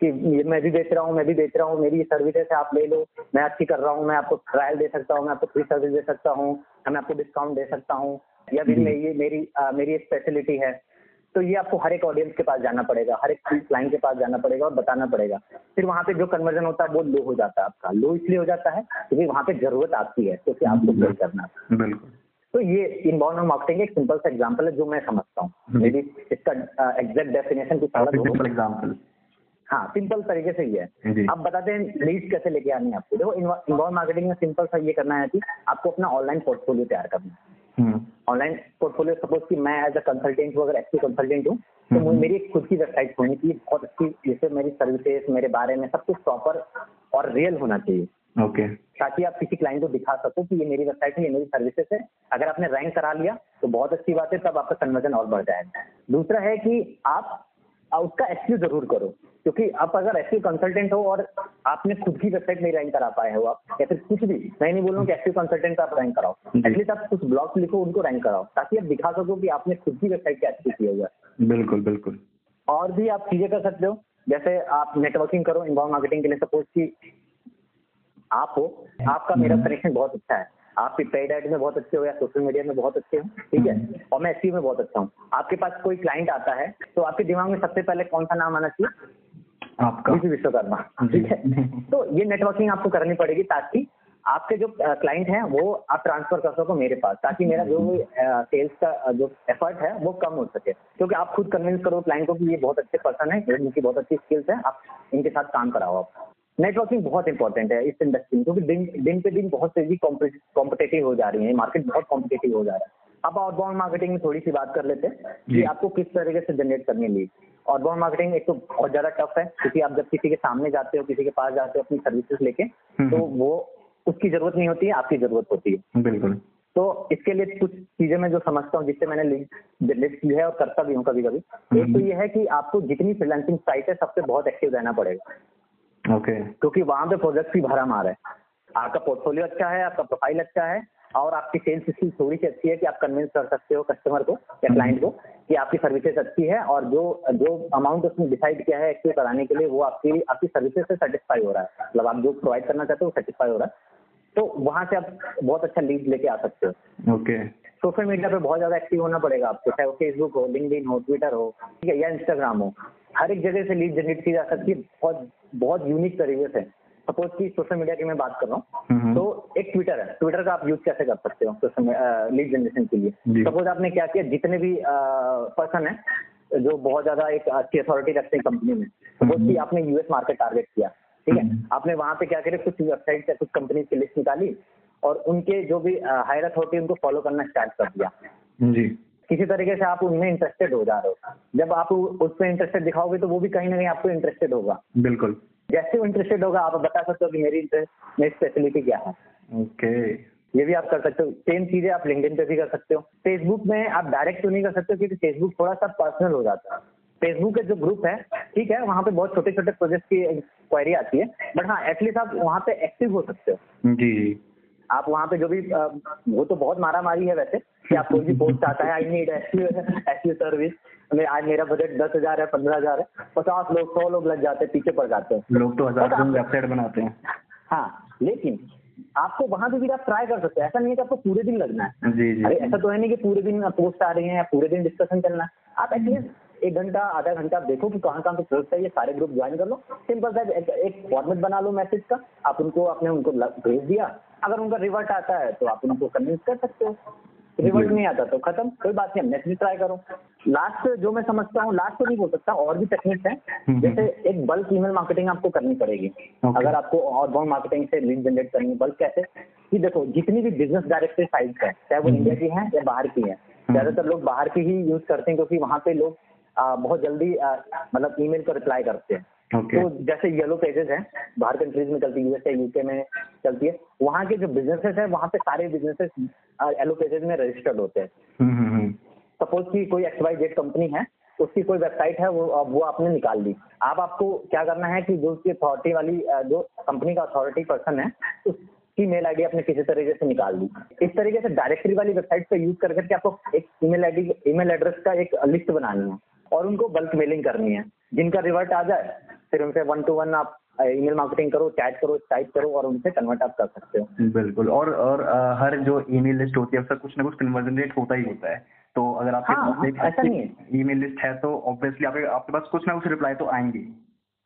कि मैं भी बेच रहा हूँ मैं भी बेच रहा हूँ मेरी सर्विसेज़ है आप ले लो मैं अच्छी कर रहा हूँ मैं आपको ट्रायल दे सकता हूँ मैं आपको फ्री सर्विस दे सकता हूँ मैं आपको डिस्काउंट दे सकता हूँ या फिर ये मेरी आ, मेरी एक स्पेशलिटी है। तो ये आपको हर एक ऑडियंस के पास जाना पड़ेगा हर एक क्लाइंट के पास जाना पड़ेगा और बताना पड़ेगा। फिर वहाँ पे जो कन्वर्जन होता है वो लो हो जाता है आपका। लो इसलिए हो जाता है क्योंकि वहाँ पे ज़रूरत आती है तो फिर आपको करना बिल्कुल। तो ये इनबाउंड मार्केटिंग एक सिंपल सा एग्जांपल है जो मैं समझता हूँ। मे बी इसका एग्जैक्ट डेफिनेशन कुछ एग्जांपल हाँ सिंपल तरीके से ये है। अब बताते हैं लीड कैसे लेके आनी है आपको? देखो इनबाउंड मार्केटिंग में सिंपल सा ये करना है कि आपको अपना ऑनलाइन पोर्टफोलियो तैयार करना है। ऑनलाइन हम्म। पोर्टफोलियो सपोज़ कि मैं एज अ कंसल्टेंट हूँ अगर एक्टिव कंसल्टेंट हूँ तो हम्म। मेरी खुद की वेबसाइट होनी चाहिए बहुत अच्छी जैसे मेरी सर्विसेज़ मेरे बारे में सब कुछ प्रॉपर और रियल होना चाहिए। Okay okay. ताकि आप किसी क्लाइंट को दिखा सको कि ये मेरी वेबसाइट है ये मेरी सर्विसेज़ है। अगर आपने रैंक करा लिया तो बहुत अच्छी बात है तब आपका कन्वर्जन और बढ़ जाएगा। दूसरा है कि आप उसका एसक्यू ज़रूर करो क्योंकि आप अगर एसक्यू कंसल्टेंट हो और आपने खुद की वेबसाइट नहीं रैंक करा पाए हो आप या फिर कुछ भी मैं नहीं बोल रहा हूँ कि कंसल्टेंट आप रैंक कराओ। एटलीस्ट आप कुछ ब्लॉग लिखो उनको रैंक कराओ ताकि आप दिखा सको कि आपने खुद की वेबसाइट क्या अच्छी किया हुआ बिल्कुल बिल्कुल। और भी आप चीज़ें कर सकते हो जैसे आप नेटवर्किंग करो इनबाउंड मार्केटिंग के लिए सपोज़ की आप हो आपका मेरा कनेक्शन बहुत अच्छा है। आप पेड एड में बहुत अच्छे हो या सोशल मीडिया में बहुत अच्छे हो ठीक है। और मैं एसईओ में बहुत अच्छा हूँ। आपके पास कोई क्लाइंट आता है तो आपके दिमाग में सबसे पहले कौन सा नाम आना चाहिए? आपका। विश्वकर्मा ठीक है? तो ये नेटवर्किंग आपको करनी पड़ेगी ताकि आपके जो क्लाइंट हैं वो आप ट्रांसफ़र कर सको मेरे पास ताकि मेरा जो भी सेल्स का जो एफर्ट है वो कम हो सके। क्योंकि आप खुद कन्विंस करो क्लाइंट को कि ये बहुत अच्छे पर्सन है इनकी बहुत अच्छी स्किल्स है आप इनके साथ काम कराओ आप। नेटवर्किंग बहुत इंपॉर्टेंट है इस इंडस्ट्री में क्योंकि दिन दिन पे दिन बहुत तेज़ी कॉम्पिटेटिव हो जा रही है मार्केट बहुत कॉम्पिटेटिव हो जा रहा है। अब आउटबाउंड मार्केटिंग में थोड़ी सी बात कर लेते हैं कि आपको किस तरीके से जनरेट करनी लीड आउटबाउंड मार्केटिंग एक तो बहुत ज़्यादा टफ है क्योंकि आप जब किसी के सामने जाते हो किसी के पास जाते हो अपनी सर्विसेज़ लेके हम्म, तो हम्म। वो उसकी ज़रूरत नहीं होती है आपकी ज़रूरत होती है। बिल्कुल। तो इसके लिए कुछ चीज़ें मैं जो समझता हूँ जिससे मैंने लिस्ट की है और करता भी हूँ कभी कभी एक तो हम्म। ये है कि आपको जितनी फ्रीलांसिंग साइट है सबसे बहुत एक्टिव रहना पड़ेगा। ओके। क्योंकि वहाँ पे प्रोजेक्ट भी भरा मार है। आपका पोर्टफोलियो अच्छा है आपका प्रोफ़ाइल अच्छा है और आपकी सेल्स स्किल थोड़ी सी अच्छी है कि आप कन्विंस कर सकते हो कस्टमर को या क्लाइंट को कि आपकी सर्विसेज़ अच्छी है और जो जो अमाउंट उसने डिसाइड किया है एक्टिव कराने के लिए वो आपकी आपकी सर्विसेज़ से सेटिस्फाई हो रहा है। मतलब आप जो प्रोवाइड करना चाहते हो सेटिस्फाई हो रहा है। तो वहाँ से आप बहुत अच्छा लीड लेके आ सकते हो। ओके। सोशल मीडिया पे बहुत ज़्यादा एक्टिव होना पड़ेगा आपको चाहे वो फेसबुक हो लिंक्डइन हो ट्विटर हो ठीक है या इंस्टाग्राम हो। हर एक जगह से लीड जनरेट की जा सकती है बहुत बहुत यूनिक तरीके से। सपोज़ की सोशल मीडिया की मैं बात कर रहा हूँ। तो एक ट्विटर है। ट्विटर का आप यूज़ कैसे कर सकते हो सोशल लीड जनरेशन के लिए? सपोज़ आपने क्या किया जितने भी पर्सन है जो बहुत ज़्यादा एक अच्छी अथॉरिटी रखते हैं कंपनी में सपोज़ की आपने यूएस मार्केट टारगेट किया ठीक है। आपने वहाँ पे क्या करे कुछ वेबसाइट या कुछ कंपनी की लिस्ट निकाली और उनके जो भी हायर अथॉरिटी उनको फॉलो करना स्टार्ट कर दिया। जी। किसी तरीके से आप उनमें इंटरेस्टेड हो जा रहे हो। जब आप उस पर इंटरेस्टेड दिखाओगे तो वो भी कहीं ना कहीं आपको इंटरेस्टेड होगा। बिल्कुल। जैसे वो इंटरेस्टेड होगा आप बता सकते हो कि मेरी इंटरेस्ट मेरी स्पेशलिटी क्या है। ओके। ये भी आप कर सकते हो। सेम चीज़ें आप लिंक्डइन पे भी कर सकते हो। फेसबुक में आप डायरेक्ट तो नहीं कर सकते क्योंकि फेसबुक थोड़ा सा पर्सनल हो जाता है। फेसबुक का जो ग्रुप है ठीक है वहाँ पे बहुत छोटे छोटे प्रोजेक्ट की क्वायरी आती है बट हाँ एटलीस्ट आप वहाँ पे एक्टिव हो सकते हो। जी। आप वहाँ पे जो भी वो तो बहुत मारा मारी है वैसे कि आप कोई भी पोस्ट आता है आई नीड एस सर्विस आज मेरा बजट दस हज़ार है पंद्रह हज़ार है। पचास लोग सौ लोग लग जाते हैं पीछे पड़ जाते हैं। लोग तो हज़ार वेबसाइट बनाते हैं। हाँ लेकिन आपको वहाँ पे भी आप ट्राई कर सकते हैं। ऐसा नहीं है कि आपको पूरे दिन लगना है। जी जी। अरे ऐसा तो है नहीं कि पूरे दिन पोस्ट आ रही है या पूरे दिन डिस्कशन करना है। आप एटलीस्ट एक घंटा आधा घंटा आप देखो कि कहाँ कहाँ पे पोस्ट है ये सारे ग्रुप ज्वाइन कर लो। सिंपल सा एक, एक फॉर्मेट बना लो मैसेज का। आप उनको आपने उनको भेज दिया। अगर उनका रिवर्ट आता है तो आप उनको कन्विंस कर सकते हो। रिवर्ट नहीं आता तो खत्म। कोई बात नहीं नेक्स्ट भी ट्राई करो। लास्ट जो मैं समझता हूँ लास्ट तो नहीं बोल सकता और भी टेक्निक्स हैं। हम्म, जैसे एक बल्क ईमेल मार्केटिंग आपको करनी पड़ेगी। अगर आपको आउटबाउंड मार्केटिंग से लीड जनरेट करनी है बल्क कैसे? कि देखो जितनी भी बिज़नेस डायरेक्टरी साइट है चाहे वो इंडिया की है या बाहर की है हम्म। ज़्यादातर लोग बाहर की ही यूज़ करते हैं क्योंकि वहाँ पे लोग बहुत जल्दी मतलब ईमेल को रिप्लाई करते हैं। Okay. तो जैसे येलो पेजेस है बाहर कंट्रीज़ में चलती है यूएसए यूके में चलती है वहाँ के जो बिजनेसेस है वहाँ पे सारे बिजनेसेस येलो पेजेस में रजिस्टर्ड होते हैं। सपोज़ हम्म, की कोई एक्स वाई जेड कंपनी है उसकी कोई वेबसाइट है वो वो आपने निकाल दी। अब आपको क्या करना है कि जो उसकी अथॉरिटी वाली जो कंपनी का अथॉरिटी पर्सन है उसकी मेल आईडी आपने किसी तरीके से निकाल दी। इस तरीके से डायरेक्टरी वाली वेबसाइट का यूज़ कर करके आपको एक ईमेल आईडी ईमेल एड्रेस का एक लिस्ट बनानी है। और उनको बल्क मेलिंग करनी है। जिनका रिवर्ट आ जाए फिर उनसे वन टू वन आप ईमेल मार्केटिंग करो चैट करो टाइप करो और उनसे कन्वर्ट आप कर सकते हो। बिल्कुल और और हर जो ईमेल लिस्ट होती है उसका कुछ ना कुछ कन्वर्जन रेट होता ही होता है। तो अगर आपके हाँ, पास एक ऐसा नहीं है। ईमेल लिस्ट है तो ऑब्वियसली आपके आपके पास कुछ ना कुछ रिप्लाई तो आएँगे।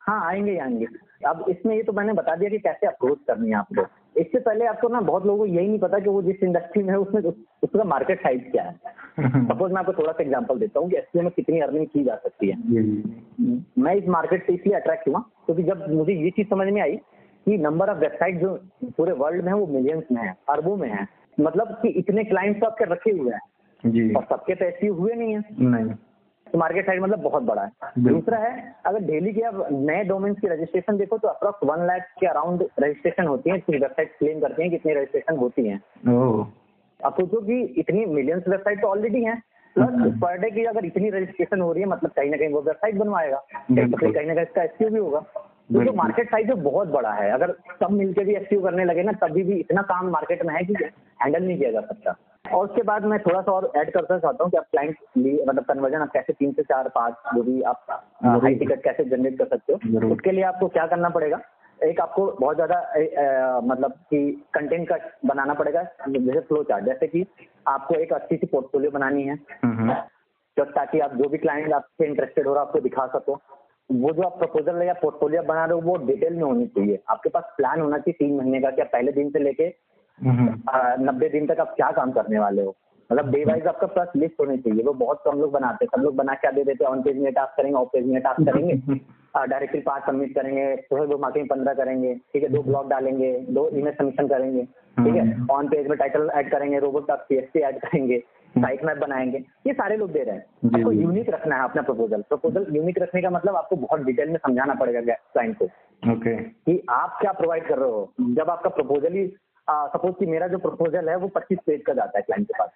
हाँ आएँगे आएँगे। अब इसमें ये तो मैंने बता दिया कि कैसे अप्रोच करनी है आपको। इससे पहले आपको ना बहुत लोगों को यही नहीं पता कि वो जिस इंडस्ट्री में है उसमें उसका मार्केट साइज़ क्या है। सपोज़ मैं आपको थोड़ा सा एग्जांपल देता हूँ कि एसईओ में कितनी अर्निंग की जा सकती है। मैं इस मार्केट से इसलिए अट्रैक्ट हुआ क्योंकि जब मुझे ये चीज़ समझ में आई कि नंबर ऑफ़ वेबसाइट जो पूरे वर्ल्ड में है वो मिलियंस में है अरबों में है। मतलब कि इतने क्लाइंट्स तो आपके रखे हुए हैं। और सबके तो ऐसे हुए नहीं है। नहीं। तो मार्केट साइज़ मतलब बहुत बड़ा है। दूसरा है अगर डेली के आप नए डोमेन्स की रजिस्ट्रेशन देखो तो अप्रॉक्स वन लाख के अराउंड रजिस्ट्रेशन होती है। कुछ वेबसाइट क्लेम करती हैं कितनी रजिस्ट्रेशन होती हैं। अब सोचो कि इतनी मिलियंस वेबसाइट तो ऑलरेडी है। प्लस पर डे की अगर इतनी रजिस्ट्रेशन हो रही है मतलब कहीं ना कहीं वो वेबसाइट बनवाएगा। कहीं ना कहीं इसका एस भी होगा। तो जो मार्केट साइज़ है बहुत बड़ा है। अगर सब मिलकर भी एस करने लगे ना तभी भी इतना काम मार्केट में है कि हैंडल नहीं किया जा सकता। और उसके बाद मैं थोड़ा सा और ऐड करना चाहता हूँ कि आप क्लाइंट मतलब कन्वर्जन आप कैसे तीन से चार पाँच जो भी आप हाई टिकट कैसे जनरेट कर सकते हो उसके लिए आपको क्या करना पड़ेगा? एक आपको बहुत ज़्यादा मतलब कि कंटेंट का बनाना पड़ेगा जैसे फ्लो चार्ट जैसे कि आपको एक अच्छी सी पोर्टफोलियो बनानी है तो ताकि आप जो भी क्लाइंट आपसे इंटरेस्टेड हो रहा आपको दिखा सको। वो जो आप प्रपोजल या पोर्टफोलियो बना रहे हो वो डिटेल में होनी चाहिए। आपके पास प्लान होना चाहिए तीन महीने का क्या पहले दिन से लेके। नब्बे दिन तक आप क्या काम करने वाले हो? मतलब डे वाइज आपका प्लस लिस्ट होनी चाहिए। वो बहुत कम लोग बनाते हैं। सब लोग बना क्या दे देते हैं। ऑन पेज में टास्क करेंगे ऑफ़ पेज में टास्क करेंगे। डायरेक्टली पाँच सबमिट करेंगे। सोशल दो मार्केटिंग पंद्रह करेंगे। ठीक है दो ब्लॉग डालेंगे। दो ईमेल सबमिशन करेंगे। ठीक है? ऑन पेज में टाइटल ऐड करेंगे। रोबोट का सीएसपी ऐड करेंगे। साइट मैप बनाएँगे। ये सारे लोग दे रहे हैं। आपको यूनिक रखना है अपना प्रपोजल प्रपोजल यूनिक रखने का मतलब आपको बहुत डिटेल में समझाना पड़ेगा क्लाइंट को। ओके कि आप क्या प्रोवाइड कर रहे हो? जब आपका प्रपोजल ही सपोज़ कि मेरा जो प्रपोजल है वो 25 पेज का जाता है क्लाइंट के पास।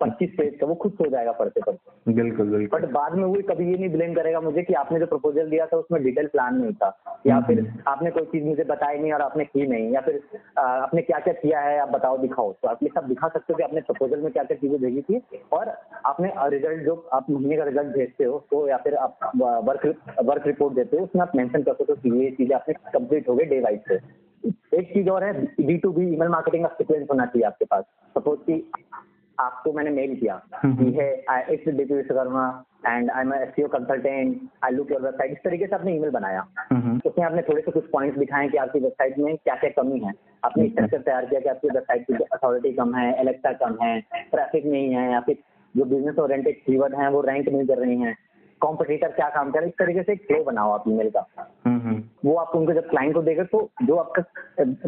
25 पेज का वो खुद सो जाएगा पढ़ते पढ़ते। बिल्कुल बिल्कुल। बट बाद में वो कभी ये नहीं ब्लेम करेगा मुझे कि आपने जो प्रपोजल दिया था उसमें डिटेल प्लान नहीं था। या फिर आपने कोई चीज़ मुझे बताई नहीं और आपने की नहीं या फिर आपने क्या क्या किया है आप बताओ दिखाओ। तो आप ये सब दिखा सकते हो कि आपने प्रपोजल में क्या क्या चीज़ें भेजी थी और आपने रिज़ल्ट जो आप महीने का रिज़ल्ट भेजते हो तो या फिर आप वर्क वर्क रिपोर्ट देते हो उसमें आप मेंशन कर सकते हो कि ये चीज़ें आपने कंप्लीट हो गई डे वाइज से एक चीज़ और है B to B email marketing का सीक्वेंस होना चाहिए आपके पास। सपोज़ की आपको मैंने मेल किया कि है it's Vishwakarma and I am SEO consultant I look your website इस तरीके से आपने ईमेल बनाया। उसमें आपने थोड़े से कुछ पॉइंट्स दिखाए कि आपकी वेबसाइट में क्या क्या कमी है। आपने स्ट्रक्चर तैयार किया कि आपकी वेबसाइट की अथॉरिटी कम है एलेक्सा कम है ट्रैफ़िक नहीं है या फिर जो बिज़नेस ओरिएंटेड कीवर्ड हैं वो रैंक नहीं कर रही हैं। कॉम्पिटिटर क्या काम करे इस तरीके से एक फ्लो बनाओ आप ईमेल का। वो आप उनको जब क्लाइंट को देगा तो जो आपका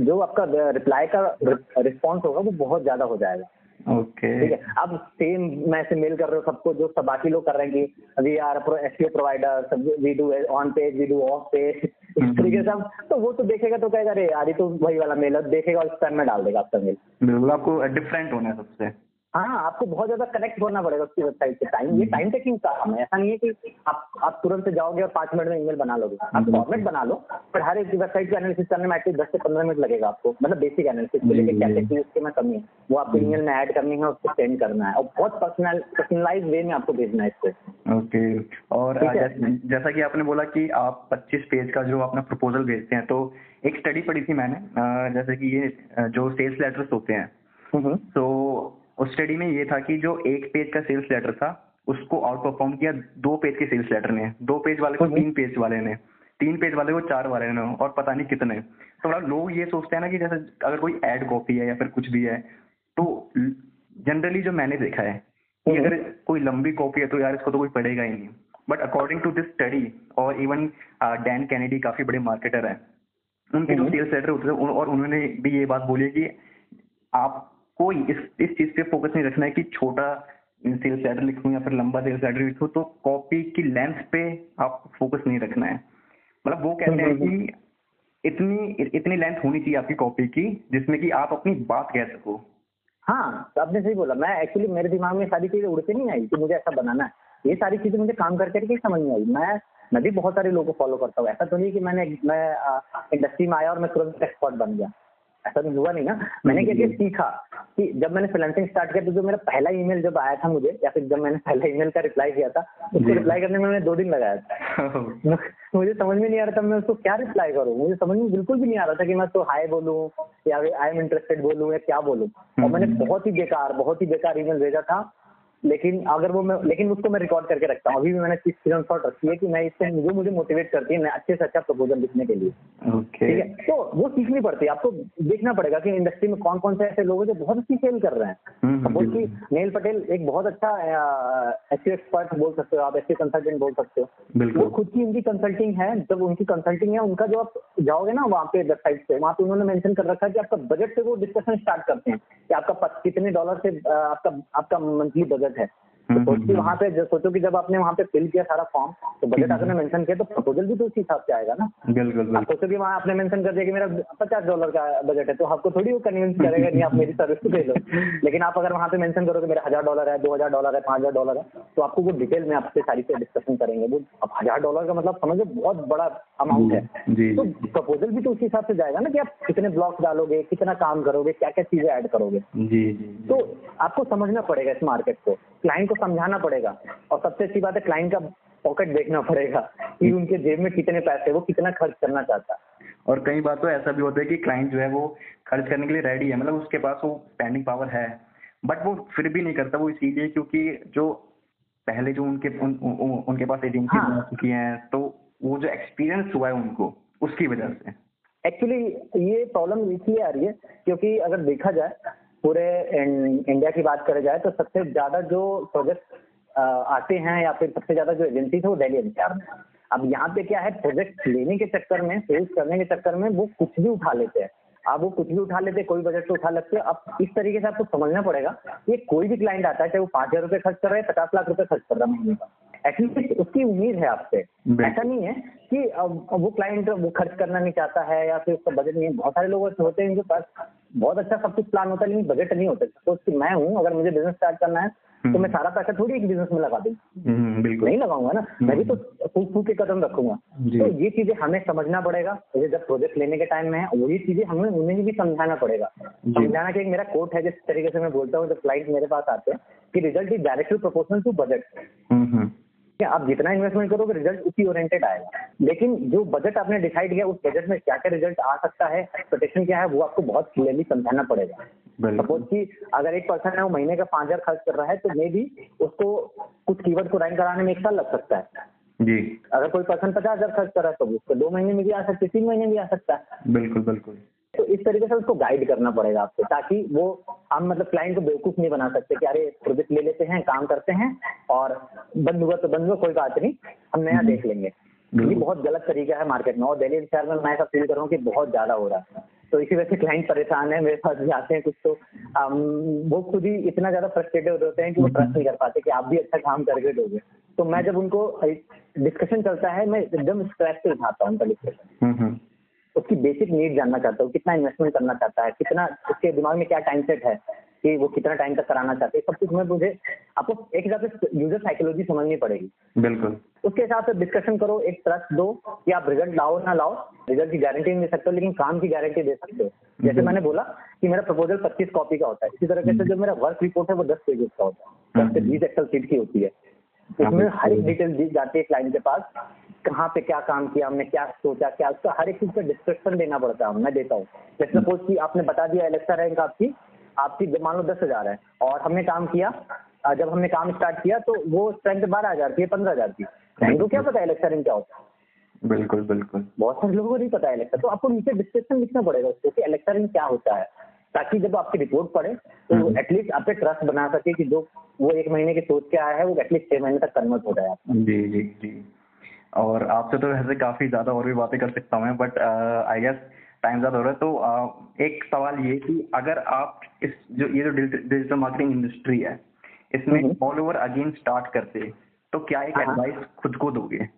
जो आपका रिप्लाई का रिस्पॉन्स होगा वो बहुत ज़्यादा हो जाएगा। ओके। ठीक है। अब सेम मैं से मेल कर रहे हो सबको जो सब बाकी लोग कर रहे हैं कि we are SEO provider we do on page we do off page इस तरीके से तो वो तो देखेगा तो कहेगा अरे यार तो वही वाला मेल है। देखेगा और स्पैम में डाल देगा आपका मेल बिल्कुल आपको डिफरेंट होना है सबसे। हाँ आपको बहुत ज़्यादा कनेक्ट होना पड़ेगा उसकी वेबसाइट से टाइम ये टाइम टेकिंग काम है। ऐसा नहीं है कि आप आप तुरंत से जाओगे और पाँच मिनट में ईमेल बना लोगे। आप फॉर्मेट बना लो पर हर एक वेबसाइट की एनालिसिस करने में एटलीस्ट दस से पंद्रह मिनट लगेगा आपको। मतलब बेसिक एनालिसिस को लेकर क्या टेक्निक में कमी है। वो आपको ईमेल में ऐड करनी है उसको सेंड करना है। और बहुत पर्सनल पर्सनलाइज वे में आपको भेजना है इसको। ओके और जैसा कि आपने बोला कि आप 25 पेज का जो अपना प्रपोजल भेजते हैं तो एक स्टडी पढ़ी थी मैंने जैसे कि ये जो सेल्स लेटर्स होते हैं। तो उस स्टडी में ये था कि जो एक पेज का सेल्स लेटर था उसको आउट परफॉर्म किया दो पेज के सेल्स लेटर ने दो पेज वाले को। तीन पेज वाले ने तीन पेज वाले को चार वाले ने और पता नहीं कितने तो मतलब लोग ये सोचते हैं ना कि जैसे अगर कोई एड कॉपी है या फिर कुछ भी है तो जनरली जो मैंने देखा है कि। अगर कोई लंबी कॉपी है तो यार इसको तो कोई पढ़ेगा ही नहीं but according to this study और इवन डैन कैनेडी काफ़ी बड़े मार्केटर है उनके जो सेल्स। लेटर होते थे और उन्होंने भी ये बात बोली कि आप कोई इस इस चीज़ पे फोकस नहीं रखना है कि छोटा सेल्स लेटर लिखूं या फिर लंबा सेल्स लेटर लिखूं तो कॉपी की लेंथ पे आप फोकस नहीं रखना है। मतलब वो कहते हैं कि इतनी इतनी लेंथ होनी चाहिए आपकी कॉपी की, जिसमें कि आप अपनी बात कह सको। हाँ आपने सही बोला। मैं एक्चुअली मेरे दिमाग में सारी चीज़ें उड़ते नहीं आई कि मुझे ऐसा बनाना है। ये सारी चीज़ें मुझे काम कर करके समझ में आई। मैं मैं भी बहुत सारे लोगों को फॉलो करता हूँ। ऐसा तो नहीं कि मैंने, मैं इंडस्ट्री में आया और मैं तुरंत एक्सपर्ट बन गया। ऐसा तो हुआ नहीं ना। मैंने क्या क्या? सीखा कि जब मैंने फ्रीलांसिंग स्टार्ट किया तो जो मेरा पहला ईमेल जब आया था मुझे या फिर जब मैंने पहला ईमेल का रिप्लाई किया था उसको रिप्लाई करने में मैंने दो दिन लगाया था। मुझे समझ में नहीं आ रहा था मैं उसको क्या रिप्लाई करूँ? मुझे समझ में बिल्कुल भी नहीं आ रहा था कि मैं उसको हाई बोलूँ या आई एम इंटरेस्टेड बोलूँ या क्या बोलूँ। और मैंने हम्म। बहुत ही बेकार बहुत ही बेकार ईमेल भेजा था। लेकिन अगर वो मैं लेकिन उसको मैं रिकॉर्ड करके रखता हूँ। अभी भी मैंने चीज़ स्क्रीन शॉट रखी है कि मैं इससे जो मुझे मोटिवेट करती है मैं अच्छे से अच्छा प्रपोजल लिखने के लिए। ठीक है? तो वो सीखनी पड़ती है। आपको देखना पड़ेगा कि इंडस्ट्री में कौन कौन से ऐसे लोग हैं जो बहुत अच्छी सेल कर रहे हैं। सपोज़ कि नील पटेल एक बहुत अच्छा एस एक्सपर्ट बोल सकते हो आप एस कंसल्टेंट बोल सकते हो। वो खुद की उनकी कंसल्टिंग है। जब उनकी कंसल्टिंग है उनका जो आप जाओगे ना वहाँ पे वेबसाइट पे वहाँ पे उन्होंने मेंशन कर रखा है कि आपका बजट से वो डिस्कशन स्टार्ट करते हैं। कि आपका कितने डॉलर से आपका आपका मंथली बजट है। तो हम्म, कि हम्म, वहाँ पे जो- सोचो कि जब आपने वहाँ पे फिल किया सारा फॉर्म तो बजट आपने मेंशन किया तो प्रपोजल भी तो उसी हिसाब से आएगा ना? बिल्कुल आप सोचो कि वहाँ आपने मेंशन कर दिया कि मेरा पचास डॉलर का बजट है तो आपको थोड़ी वो कन्विंस करेगा नहीं आप मेरी सर्विस ले लो लेकिन आप अगर वहाँ पे मेंशन करोगे मेरा हज़ार डॉलर है दो हज़ार डॉलर है पाँच हज़ार डॉलर है तो आपको वो डिटेल में आपसे सारी से डिस्कशन करेंगे। वो अब हज़ार डॉलर का मतलब समझो बहुत बड़ा अमाउंट है। तो प्रपोजल भी तो उसी हिसाब से जाएगा ना कि आप कितने ब्लॉक डालोगे कितना काम करोगे क्या क्या चीज़ें ऐड करोगे। तो आपको समझना पड़ेगा इस मार्केट को। क्लाइंट को समझाना पड़ेगा। और सबसे अच्छी बात है क्लाइंट का पॉकेट देखना पड़ेगा कि उनके जेब में कितने पैसे वो कितना खर्च करना चाहता है। और कई बार तो ऐसा भी होता है कि क्लाइंट जो है वो खर्च करने के लिए रेडी है मतलब उसके पास वो स्पेंडिंग पावर है बट वो फिर भी नहीं करता वो इसीलिए क्योंकि जो पहले जो उनके उन, उन, उनके पास एजेंसी हाँ। बना चुकी हैं तो वो जो एक्सपीरियंस हुआ है उनको उसकी वजह से। एक्चुअली ये प्रॉब्लम इसलिए आ रही है क्योंकि अगर देखा जाए पूरे इंडिया की बात करें जाए तो सबसे ज़्यादा जो प्रोजेक्ट आते हैं या फिर सबसे ज़्यादा जो एजेंसी है वो दिल्ली एनसीआर में अब यहाँ पे क्या है प्रोजेक्ट लेने के चक्कर में सेल्स करने के चक्कर में वो कुछ भी उठा लेते हैं। आप वो कुछ भी उठा लेते, कोई बजट तो उठा लेते अब इस तरीके से आपको समझना पड़ेगा कि कोई भी क्लाइंट आता है, चाहे वो पाँच हज़ार रुपए खर्च कर रहा है, पचास लाख रुपए खर्च कर रहा है महीने का। एटलीस्ट उसकी उम्मीद है आपसे। ऐसा नहीं है कि वो क्लाइंट वो खर्च करना नहीं चाहता है या फिर उसका बजट नहीं है। बहुत सारे लोग ऐसे होते हैं जिनके पास बहुत अच्छा सब कुछ प्लान होता है लेकिन बजट नहीं होता। सपोज़ कि मैं हूँ अगर मुझे बिज़नेस स्टार्ट करना है तो हम्म। मैं सारा पैसा थोड़ी एक बिज़नेस में लगा दूँ। हम्म, नहीं लगाऊँगा ना। मैं भी तो फूक फूक के कदम रखूँगा। तो ये चीज़ें हमें समझना पड़ेगा। जैसे जब प्रोजेक्ट लेने के टाइम में है वही चीज़ें हमें उन्हें भी समझाना पड़ेगा। समझाना कि मेरा कोर्ट है जिस तरीके से मैं बोलता हूँ जब क्लाइंट मेरे पास आते हैं कि result is directly proportional to budget हम्म, हम्म, कि आप जितना इन्वेस्टमेंट करोगे रिज़ल्ट उसी ओरिएंटेड आएगा। लेकिन जो बजट आपने डिसाइड किया उस बजट में क्या क्या रिज़ल्ट आ सकता है एक्सपेक्टेशन क्या है वो आपको बहुत क्लियरली समझाना पड़ेगा। सपोज़ कि अगर एक पर्सन है वो महीने का पाँच हज़ार खर्च कर रहा है तो मे भी उसको कुछ कीवर्ड को रैंक कराने में एक साल लग सकता है। जी। अगर कोई पर्सन पचास हज़ार खर्च कर रहा है तो उसको दो महीने में भी आ सकता है तीन महीने में भी आ सकता है। बिल्कुल बिल्कुल। तो इस तरीके से उसको गाइड करना पड़ेगा आपको ताकि वो हम मतलब क्लाइंट को बेवकूफ़ नहीं बना सकते कि अरे प्रोजेक्ट ले लेते हैं काम करते हैं और बंद हुआ तो बंद हुआ कोई बात नहीं हम नया देख लेंगे। ये बहुत गलत तरीका है मार्केट में और दिल्ली एनसीआर में मैं ऐसा फील कर रहा हूँ कि बहुत ज़्यादा हो रहा है। तो इसी वजह से क्लाइंट परेशान है मेरे पास भी आते हैं कुछ तो अम, वो खुद ही इतना ज़्यादा फ्रस्ट्रेटेड होते हैं कि वो ट्रस्ट नहीं कर पाते कि आप भी अच्छा काम करके दोगे। तो मैं जब उनको डिस्कशन चलता है मैं एकदम स्क्रैच से उठाता हूँ उनका डिस्कशन उसकी बेसिक नीड जानना चाहता हूँ कितना इन्वेस्टमेंट करना चाहता है कितना उसके दिमाग में क्या टाइम सेट है कि वो कितना टाइम तक कराना चाहते हैं सब कुछ मैं मुझे आपको एक हिसाब से यूज़र साइकोलॉजी समझनी पड़ेगी। बिल्कुल। उसके हिसाब से डिस्कशन करो एक ट्रस्ट दो कि आप रिज़ल्ट लाओ ना लाओ रिज़ल्ट की गारंटी नहीं दे सकते हो लेकिन काम की गारंटी दे सकते हो। जैसे मैंने बोला कि मेरा प्रपोजल 25 कॉपी का होता है इसी तरीके से जो मेरा वर्क रिपोर्ट है वो 10 पेजेस का होता है दस से बीस एक्सल सीट की होती है। उसमें हर एक डिटेल दी जाती है क्लाइंट के पास कहाँ पे क्या काम किया हमने क्या सोचा क्या उसका हर एक चीज़ का डिस्क्रिप्शन देना पड़ता है मैं देता हूँ। जैसे सपोज़ कि आपने बता दिया एलेक्सा रैंक आपकी आपकी मान लो दस हज़ार है और हमने काम किया जब हमने काम स्टार्ट किया तो वो स्ट्रेंथ बारह हज़ार की पंद्रह हज़ार की। को क्या पता एलेक्सा रैंक क्या होता है? बिल्कुल बिल्कुल। बहुत सारे लोगों को नहीं पता है एलेक्सा तो आपको नीचे डिस्क्रिप्शन लिखना पड़ेगा उसको कि एलेक्सा रिंग क्या होता है ताकि जब आपकी रिपोर्ट पड़े तो हम्म। एटलीस्ट आप पे ट्रस्ट बना सके कि जो वो एक महीने की सोच के आया है वो एटलीस्ट छह महीने तक कन्वर्ट हो जाए आपका जी जी जी। और आपसे तो वैसे काफ़ी ज़्यादा और भी बातें कर सकता हूँ बट आई गेस टाइम ज़्यादा हो रहा है तो uh, एक सवाल ये कि अगर आप इस जो ये जो डिजिटल मार्केटिंग इंडस्ट्री है इसमें हम्म। ऑल ओवर अगेन स्टार्ट करते तो क्या एक हाँ, हाँ। एडवाइस खुद को दोगे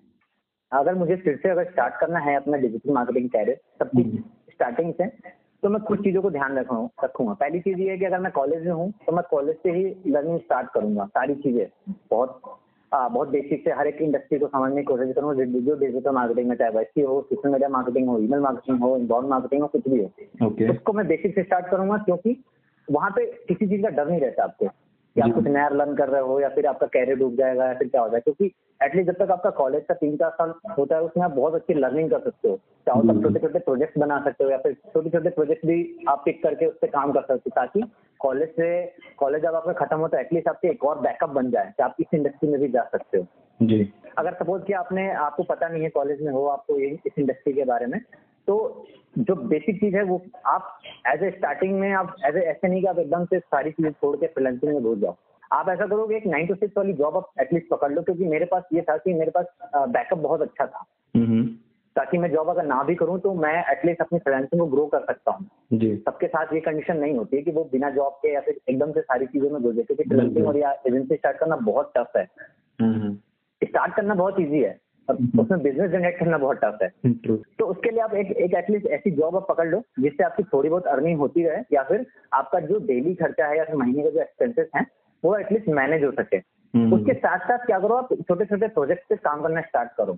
अगर मुझे फिर से अगर स्टार्ट करना है अपना डिजिटल मार्केटिंग कैरियर सब कुछ हम्म। स्टार्टिंग से तो मैं कुछ चीज़ों को ध्यान रखूँगा रखूँगा पहली चीज़ ये है कि अगर मैं कॉलेज में हूँ तो मैं कॉलेज से ही लर्निंग स्टार्ट करूँगा सारी चीज़ें बहुत बहुत बेसिक से हर एक इंडस्ट्री को समझने की कोशिश करूँगा जो डिजिटल मार्केटिंग में चाहे वैसी हो सोशल मीडिया मार्केटिंग हो ईमेल मार्केटिंग हो इनबाउंड मार्केटिंग हो कुछ भी हो। उसको मैं बेसिक से स्टार्ट करूँगा क्योंकि वहाँ पे किसी चीज़ का डर नहीं रहता आपको। कि आप कुछ नया लर्न कर रहे हो या फिर आपका कैरियर डूब जाएगा या फिर क्या हो जाए क्योंकि एटलीस्ट जब तक आपका कॉलेज का तीन चार साल होता है उसमें आप बहुत अच्छी लर्निंग कर सकते हो। चाहो तब छोटे छोटे प्रोजेक्ट बना सकते हो या फिर छोटे छोटे प्रोजेक्ट भी आप पिक करके उस पर काम कर सकते हो ताकि कॉलेज से कॉलेज जब आपका खत्म होता है एटलीस्ट आपके एक और बैकअप बन जाए कि आप इस इंडस्ट्री में भी जा सकते हो। जी। अगर सपोज़ कि आपने आपको पता नहीं है कॉलेज में हो आपको इस इंडस्ट्री के बारे में तो जो बेसिक चीज़ है वो आप एज ए स्टार्टिंग में आप एज ए ऐसे नहीं कि आप एकदम से सारी चीज़ें छोड़ के फ्रीलांसिंग में घुस जाओ। आप ऐसा करो कि एक नाइन टू सिक्स वाली जॉब आप एटलीस्ट पकड़ लो क्योंकि मेरे पास ये था कि मेरे पास बैकअप बहुत अच्छा था। ताकि मैं जॉब अगर ना भी करूँ तो मैं एटलीस्ट अपनी फ्रीलांसिंग को ग्रो कर सकता हूँ। जी। सबके साथ ये कंडीशन नहीं होती है कि वो बिना जॉब के या फिर एकदम से सारी चीज़ों में घुस जाए क्योंकि फ्रीलांसिंग और या एजेंसी स्टार्ट करना बहुत टफ है। स्टार्ट करना बहुत ईजी है। उसमें बिज़नेस जनरेट करना बहुत टफ है। तो उसके लिए आप एक एक एटलीस्ट ऐसी जॉब आप पकड़ लो जिससे आपकी थोड़ी बहुत अर्निंग होती रहे या फिर आपका जो डेली खर्चा है या फिर महीने का जो एक्सपेंसेस हैं वो एटलीस्ट मैनेज हो सके। हम्म। उसके साथ साथ क्या करो आप छोटे छोटे प्रोजेक्ट पे काम करना स्टार्ट करो।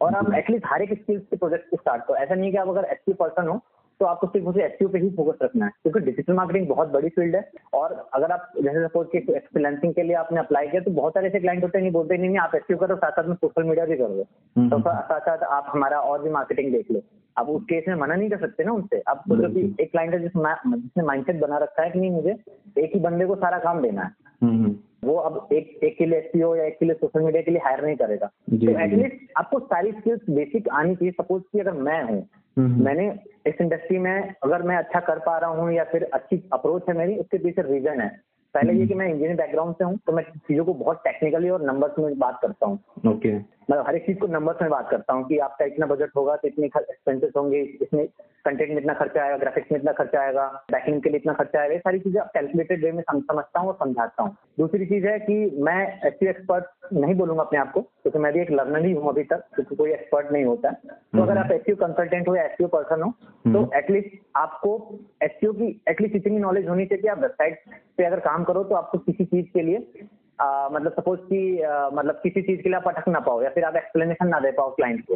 और आप एटलीस्ट हर एक स्किल्स के प्रोजेक्ट को स्टार्ट करो। ऐसा नहीं है कि आप अगर एच पर्सन हो तो आपको सिर्फ़ उसे एच पे ही फोकस रखना है क्योंकि डिजिटल मार्केटिंग बहुत बड़ी फ़ील्ड है और अगर आप जैसे सपोज़ कि फ्रीलांसिंग के लिए आपने अप्लाई किया तो बहुत सारे ऐसे क्लाइंट होते हैं नहीं बोलते नहीं आप एक्टिव करो साथ साथ में सोशल मीडिया भी कर दो हम्म। तो साथ साथ आप हमारा और भी मार्केटिंग देख लो आप उस केस में मना नहीं कर सकते ना उनसे। आप सोचो कि एक क्लाइंट है जिस जिसने माइंडसेट बना रखा है कि नहीं मुझे एक ही बंदे को सारा काम देना है। हम्म वो अब एक एक के लिए एसपीओ या एक के लिए सोशल मीडिया के लिए हायर नहीं करेगा। तो एटलीस्ट आपको सारी स्किल्स बेसिक आनी चाहिए। सपोज़ कि अगर मैं हूँ हम्म। मैंने इस इंडस्ट्री में अगर मैं अच्छा कर पा रहा हूँ या फिर अच्छी अप्रोच है मेरी उसके पीछे रीजन है। पहले ये कि मैं इंजीनियर बैकग्राउंड से हूँ तो मैं चीज़ों को बहुत टेक्निकली और नंबर्स में बात करता हूँ। ओके मैं हर एक चीज़ को नंबर्स में बात करता हूँ कि आपका इतना बजट होगा तो इतने एक्सपेंसेस होंगे इसमें कंटेंट में इतना खर्चा आएगा ग्राफिक्स में इतना खर्चा आएगा बैकिंग के लिए इतना खर्चा आएगा ये सारी चीज़ें आप कैलकुलेटेड वे में समझता हूँ और समझाता हूँ। दूसरी चीज़ है कि मैं एच एक्सपर्ट नहीं बोलूँगा अपने आप को क्योंकि मैं भी एक लर्नर ही हूँ अभी तक क्योंकि कोई एक्सपर्ट नहीं होता। तो अगर आप एच कंसल्टेंट हो या एच पर्सन हो तो एटलीस्ट आपको एच की एटलीस्ट इतनी नॉलेज होनी चाहिए कि आप वेबसाइट पे अगर काम करो तो आपको किसी चीज़ के लिए आ, मतलब सपोज़ कि मतलब किसी चीज़ के लिए आप अटक ना पाओ या फिर आप एक्सप्लेनेशन ना दे पाओ क्लाइंट को।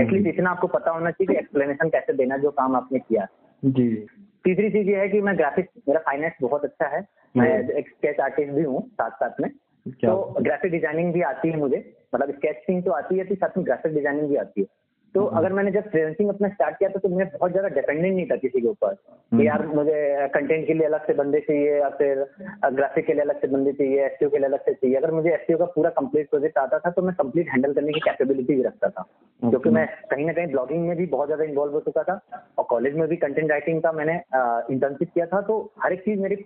एटलीस्ट इतना आपको पता होना चाहिए कि एक्सप्लेनेशन कैसे देना जो काम आपने किया। जी। तीसरी चीज़ ये है कि मैं ग्राफिक्स मेरा फाइनेंस बहुत अच्छा है। मैं एक स्केच आर्टिस्ट भी हूँ साथ साथ में। तो ग्राफिक डिज़ाइनिंग भी आती है मुझे। मतलब स्केचिंग तो आती है साथ में ग्राफिक डिज़ाइनिंग भी आती है। तो अगर मैंने जब फ्रीलांसिंग अपना स्टार्ट किया था तो मैं बहुत ज़्यादा डिपेंडेंट नहीं था किसी के ऊपर कि यार मुझे कंटेंट के लिए अलग से बंदे चाहिए या फिर ग्राफिक के लिए अलग से बंदे चाहिए एस के लिए अलग से चाहिए। अगर मुझे एस का पूरा कंप्लीट प्रोजेक्ट आता था तो मैं कंप्लीट हैंडल करने की कैपेबिलिटी भी रखता था। क्योंकि मैं कहीं ना कहीं ब्लॉगिंग में भी बहुत ज़्यादा इन्वॉल्व हो चुका था और कॉलेज में भी कंटेंट राइटिंग का मैंने इंटर्नशिप किया था। तो हर एक चीज़ मेरी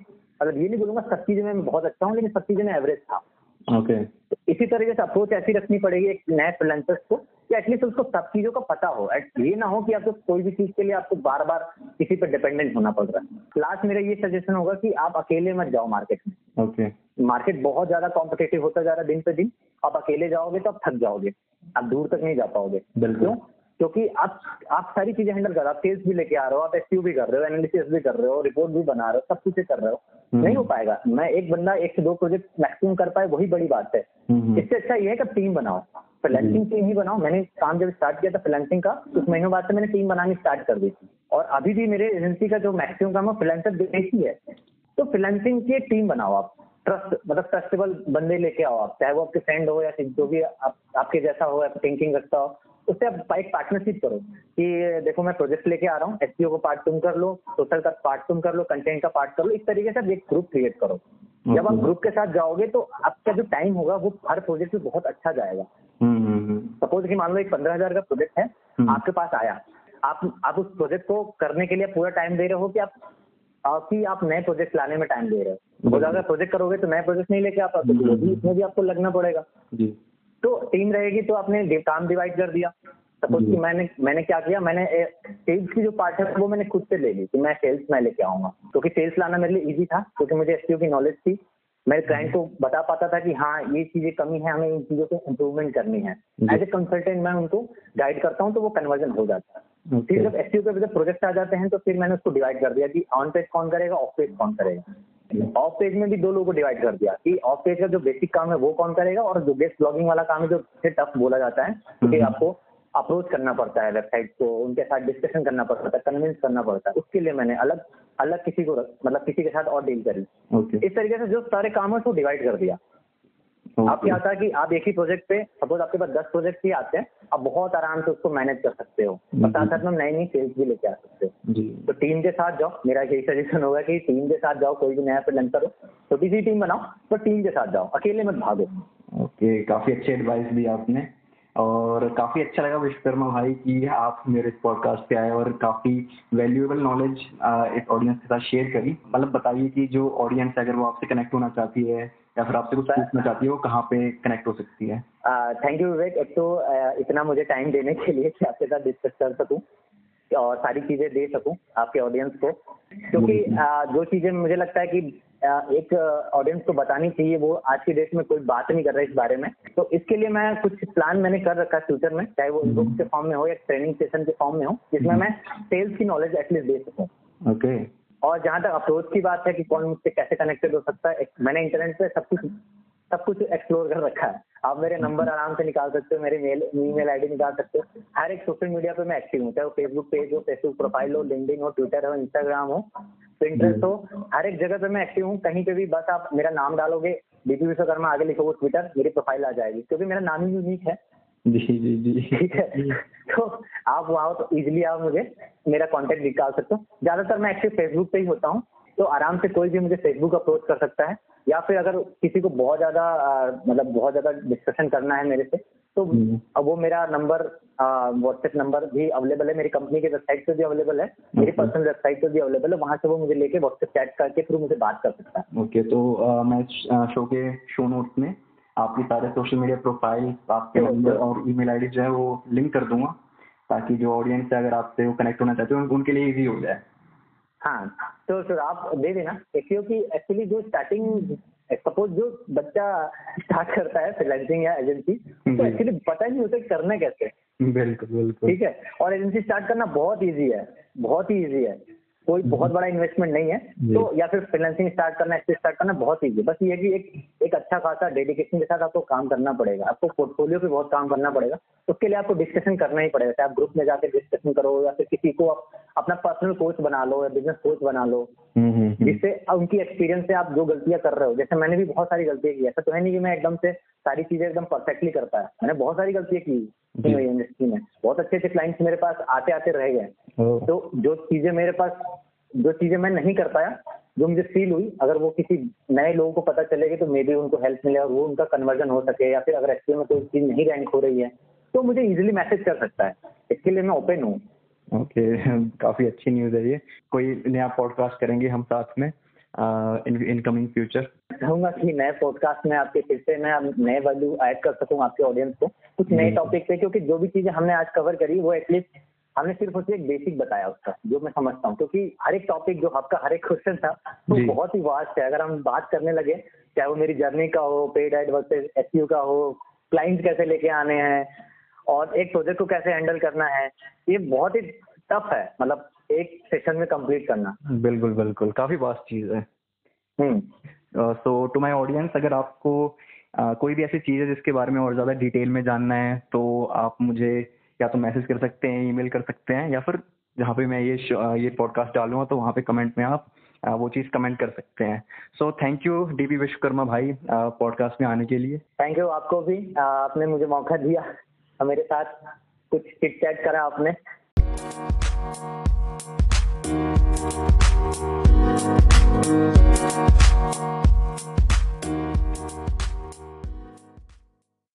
मतलब ये नहीं बोलूँगा सब चीज़ें मैं बहुत अच्छा हूँ लेकिन सब चीज़ें में एवरेज था। Okay okay. इसी तरीके से अप्रोच ऐसी रखनी पड़ेगी एक नए फ्रीलांसर्स को कि एटलीस्ट उसको सब चीज़ों का पता हो। एट ये ना हो कि आपको कोई भी चीज़ के लिए आपको बार बार किसी पर डिपेंडेंट होना पड़ रहा है। लास्ट मेरा ये सजेशन होगा कि आप अकेले मत जाओ मार्केट में। ओके मार्केट बहुत ज़्यादा कॉम्पिटेटिव होता जा रहा है दिन पे दिन। आप अकेले जाओगे तो आप थक जाओगे। आप दूर तक नहीं जा पाओगे। बिल्कुल। क्यों? क्योंकि आप आप सारी चीज़ें हैंडल कर रहे हो। आप सेल्स भी लेके आ रहे हो आप एसक्यू भी कर रहे हो एनालिसिस भी कर रहे हो रिपोर्ट भी बना रहे हो सब कुछ कर रहे हो। नहीं हो पाएगा। मैं एक बंदा एक से दो प्रोजेक्ट मैक्सिमम कर पाए वही बड़ी बात है। हम्म। इससे अच्छा ये है कि आप टीम बनाओ। फ्रीलांसिंग टीम ही बनाओ। मैंने काम जब स्टार्ट किया था फ्रीलांसिंग का कुछ महीनों बाद से मैंने टीम बनानी स्टार्ट कर दी थी। और अभी भी मेरे एजेंसी का जो मैक्सिमम काम है फ्रीलांसर बेस ही है। तो फ्रीलांसिंग की टीम बनाओ आप। ट्रस्ट मतलब ट्रस्टेबल बंदे लेके आओ आप चाहे वो आपके फ्रेंड हो या फिर जो भी आप, आपके जैसा हो या थिंकिंग रखता हो उससे आप एक पार्टनरशिप करो कि देखो मैं प्रोजेक्ट लेके आ रहा हूँ एसपीओ का पार्ट तुम कर लो सोशल का पार्ट तुम कर लो कंटेंट का पार्ट कर लो इस तरीके से आप एक ग्रुप क्रिएट करो। जब आप ग्रुप के साथ जाओगे तो आपका जो टाइम होगा वो हर प्रोजेक्ट में बहुत अच्छा जाएगा। हम्म हम्म सपोज़ कि मान लो एक पंद्रह हज़ार का प्रोजेक्ट है हम्म। आपके पास आया। आप आप उस प्रोजेक्ट को करने के लिए पूरा टाइम दे रहे हो कि आप आपकी आप नए प्रोजेक्ट लाने में टाइम दे रहे हो। तो अगर प्रोजेक्ट करोगे तो नए प्रोजेक्ट नहीं लेके आ पाते तो इसमें भी आपको लगना पड़ेगा। जी। तो टीम रहेगी तो आपने काम डिवाइड कर दिया। सपोज़ कि मैंने मैंने क्या किया मैंने सेल्स की जो पार्ट है वो मैंने खुद से ले ली कि मैं सेल्स में लेके आऊँगा। क्योंकि सेल्स लाना मेरे लिए इजी था क्योंकि मुझे एसपीओ की नॉलेज थी। मैं क्लाइंट को बता पाता था कि हाँ ये चीज़ें कमी है हमें इन चीज़ों को इम्प्रूवमेंट करनी है। एज ए कंसल्टेंट मैं उनको गाइड करता हूँ तो वो कन्वर्जन हो जाता है। फिर जब एसपीओ के प्रोजेक्ट आ जाते हैं तो फिर मैंने उसको डिवाइड कर दिया कि ऑन पेज कौन करेगा ऑफ़ पेज कौन करेगा। ऑफ़ पेज में भी दो लोगों को डिवाइड कर दिया कि ऑफ़ पेज का जो बेसिक काम है वो कौन करेगा और जो गेस्ट ब्लॉगिंग वाला काम है जो टफ बोला जाता है क्योंकि आपको अप्रोच करना पड़ता है वेबसाइट को उनके साथ डिस्कशन करना पड़ता है कन्विंस करना पड़ता है। उसके लिए मैंने अलग अलग किसी को मतलब किसी के साथ और डील करी। Okay. इस तरीके से जो सारे काम है उसको डिवाइड कर दिया। आप क्या होता है कि आप एक ही प्रोजेक्ट पे सपोज़ आपके पास दस प्रोजेक्ट ही आते हैं आप बहुत आराम से उसको मैनेज कर सकते हो। और साथ साथ में नई नई सेल्स भी लेके आ सकते हो। जी। तो टीम के साथ जाओ। मेरा यही सजेशन होगा कि टीम के साथ जाओ कोई भी नया फ्रीलांसर हो छोटी सी टीम बनाओ पर टीम के साथ जाओ। अकेले मत भागो। ओके काफ़ी अच्छी एडवाइस दी आपने। और काफ़ी अच्छा लगा विश्वकर्मा भाई कि आप मेरे इस पॉडकास्ट पे आए और काफ़ी वैल्यूएबल नॉलेज इस ऑडियंस के साथ शेयर करी। मतलब बताइए कि जो ऑडियंस है अगर वो आपसे कनेक्ट होना चाहती है या फिर आपसे कुछ पूछना चाहती है वो कहाँ पे कनेक्ट हो सकती है? थैंक यू विवेक एक तो इतना मुझे टाइम देने के लिए कि आपके साथ डिस्कस कर सकूँ और सारी चीज़ें दे सकूँ आपके ऑडियंस को। क्योंकि जो चीज़ें मुझे लगता है कि एक ऑडियंस को बतानी चाहिए वो आज की डेट में कोई बात नहीं कर रहा है इस बारे में। तो इसके लिए मैं कुछ प्लान मैंने कर रखा है फ्यूचर में चाहे वो बुक के फॉर्म में हो या ट्रेनिंग सेशन के फॉर्म में हो जिसमें मैं सेल्स की नॉलेज एटलीस्ट दे सकूँ। ओके और जहाँ तक अप्रोच की बात है कि कौन मुझसे कैसे कनेक्टेड हो सकता है मैंने इंटरनेट पे सब कुछ सब कुछ एक्सप्लोर कर रखा है। आप मेरे नंबर आराम से निकाल सकते हो मेरे मेल ईमेल आईडी निकाल सकते हो। हर एक सोशल मीडिया पे मैं एक्टिव हूँ चाहे वो फेसबुक पेज हो फेसबुक प्रोफ़ाइल हो लिंक्डइन हो ट्विटर हो इंस्टाग्राम हो पिंटरेस्ट हो हर एक जगह पे मैं एक्टिव हूँ। कहीं पे भी बस आप मेरा नाम डालोगे डीपी विश्वकर्मा आगे लिखोगे ट्विटर मेरी प्रोफ़ाइल आ जाएगी क्योंकि मेरा नाम ही यूनिक है। जी जी जी। ठीक है। तो आप वहाँ तो इजिली आप मुझे मेरा कांटेक्ट निकाल सकते हो। ज़्यादातर मैं एक्टिव फेसबुक पे ही होता हूँ तो आराम से कोई भी मुझे फेसबुक अप्रोच कर सकता है या फिर अगर किसी को बहुत ज़्यादा मतलब बहुत ज़्यादा डिस्कशन करना है मेरे से तो अब वो मेरा नंबर व्हाट्सएप नंबर भी अवेलेबल है मेरी कंपनी के वेबसाइट पे भी अवेलेबल है मेरी पर्सनल वेबसाइट पे भी अवेलेबल है वहाँ से वो मुझे लेके व्हाट्सएप चैट करके थ्रू मुझे बात कर सकता है। ओके तो आ, मैं शो के शो नोट्स में आपकी सारे सोशल मीडिया प्रोफ़ाइल आपके नंबर और ईमेल आईडी जो है वो लिंक कर दूँगा ताकि जो ऑडियंस है अगर आपसे वो कनेक्ट होना चाहते हो उनके लिए इजी हो जाए। हाँ तो सर आप दे देना। क्योंकि एक्चुअली जो स्टार्टिंग सपोज़ जो बच्चा स्टार्ट करता है फ्रीलांसिंग या एजेंसी तो एक्चुअली पता ही नहीं होता करना कैसे बिल्कुल बिल्कुल। ठीक है? और एजेंसी स्टार्ट करना बहुत इजी है बहुत ही इजी है। कोई हम्म। बहुत बड़ा इन्वेस्टमेंट नहीं है। तो या फिर फ्रीलांसिंग स्टार्ट करना ऐसे स्टार्ट करना बहुत ईजी बस ये कि एक एक अच्छा खासा डेडिकेशन के साथ आपको काम करना पड़ेगा। आपको पोर्टफोलियो पे बहुत काम करना पड़ेगा। उसके लिए आपको डिस्कशन करना ही पड़ेगा। चाहे आप ग्रुप में जाकर डिस्कशन करो या फिर किसी को आप अपना पर्सनल कोच बना लो या बिज़नेस कोच बना लो। हम्म, हम्म, जिससे उनकी एक्सपीरियंस से आप जो गलतियाँ कर रहे हो जैसे मैंने भी बहुत सारी गलतियाँ की ऐसा तो है नहीं कि मैं एकदम से सारी चीज़ें एकदम परफेक्टली करता है मैंने बहुत सारी गलतियाँ की। इंडस्ट्री में। बहुत अच्छे अच्छे क्लाइंट्स मेरे पास आते आते रह गए तो जो चीज़ें मेरे पास जो चीज़ें मैं नहीं कर पाया जो मुझे फील हुई अगर वो किसी नए लोगों को पता चलेगी तो मे बी उनको हेल्प मिले और वो उनका कन्वर्जन हो सके या फिर अगर एक्चुअली में कोई चीज़ नहीं रैंक हो रही है तो मुझे इजिली मैसेज कर सकता है। इसके लिए मैं ओपन हूँ। Okay okay. काफ़ी अच्छी न्यूज़ है ये। कोई नया पॉडकास्ट करेंगे हम साथ में? इन कमिंग फ्यूचर चाहूँगा कि नए पॉडकास्ट में आपके फिर से मैं नए वैल्यू ऐड कर सकूँ आपके ऑडियंस को कुछ नए टॉपिक पे क्योंकि जो भी चीज़ें हमने आज कवर करी वो एटलीस्ट हमने सिर्फ़ उसे एक बेसिक बताया उसका जो मैं समझता हूँ। क्योंकि हर एक टॉपिक जो आपका हर एक क्वेश्चन था तो बहुत ही वास्ट है। अगर हम बात करने लगे चाहे वो मेरी जर्नी का हो पेड एड वर्सेज एस का हो क्लाइंट कैसे लेके आने हैं और एक प्रोजेक्ट को कैसे हैंडल करना है ये बहुत ही टफ है। मतलब एक सेशन में कंप्लीट करना। बिल्कुल बिल्कुल। काफ़ी वास्ट चीज़ है। सो टू माय ऑडियंस अगर आपको uh, कोई भी ऐसी चीज़ है जिसके बारे में और ज़्यादा डिटेल में जानना है तो आप मुझे या तो मैसेज कर सकते हैं ईमेल कर सकते हैं या फिर जहाँ पे मैं ये ये पॉडकास्ट डालूँगा तो वहाँ पे कमेंट में आप वो चीज़ कमेंट कर सकते हैं। So thank you DP Vishwakarma भाई पॉडकास्ट में आने के लिए। थैंक यू आपको भी। आपने मुझे मौका दिया। मेरे साथ कुछ चिट चैट करा आपने। Thank you.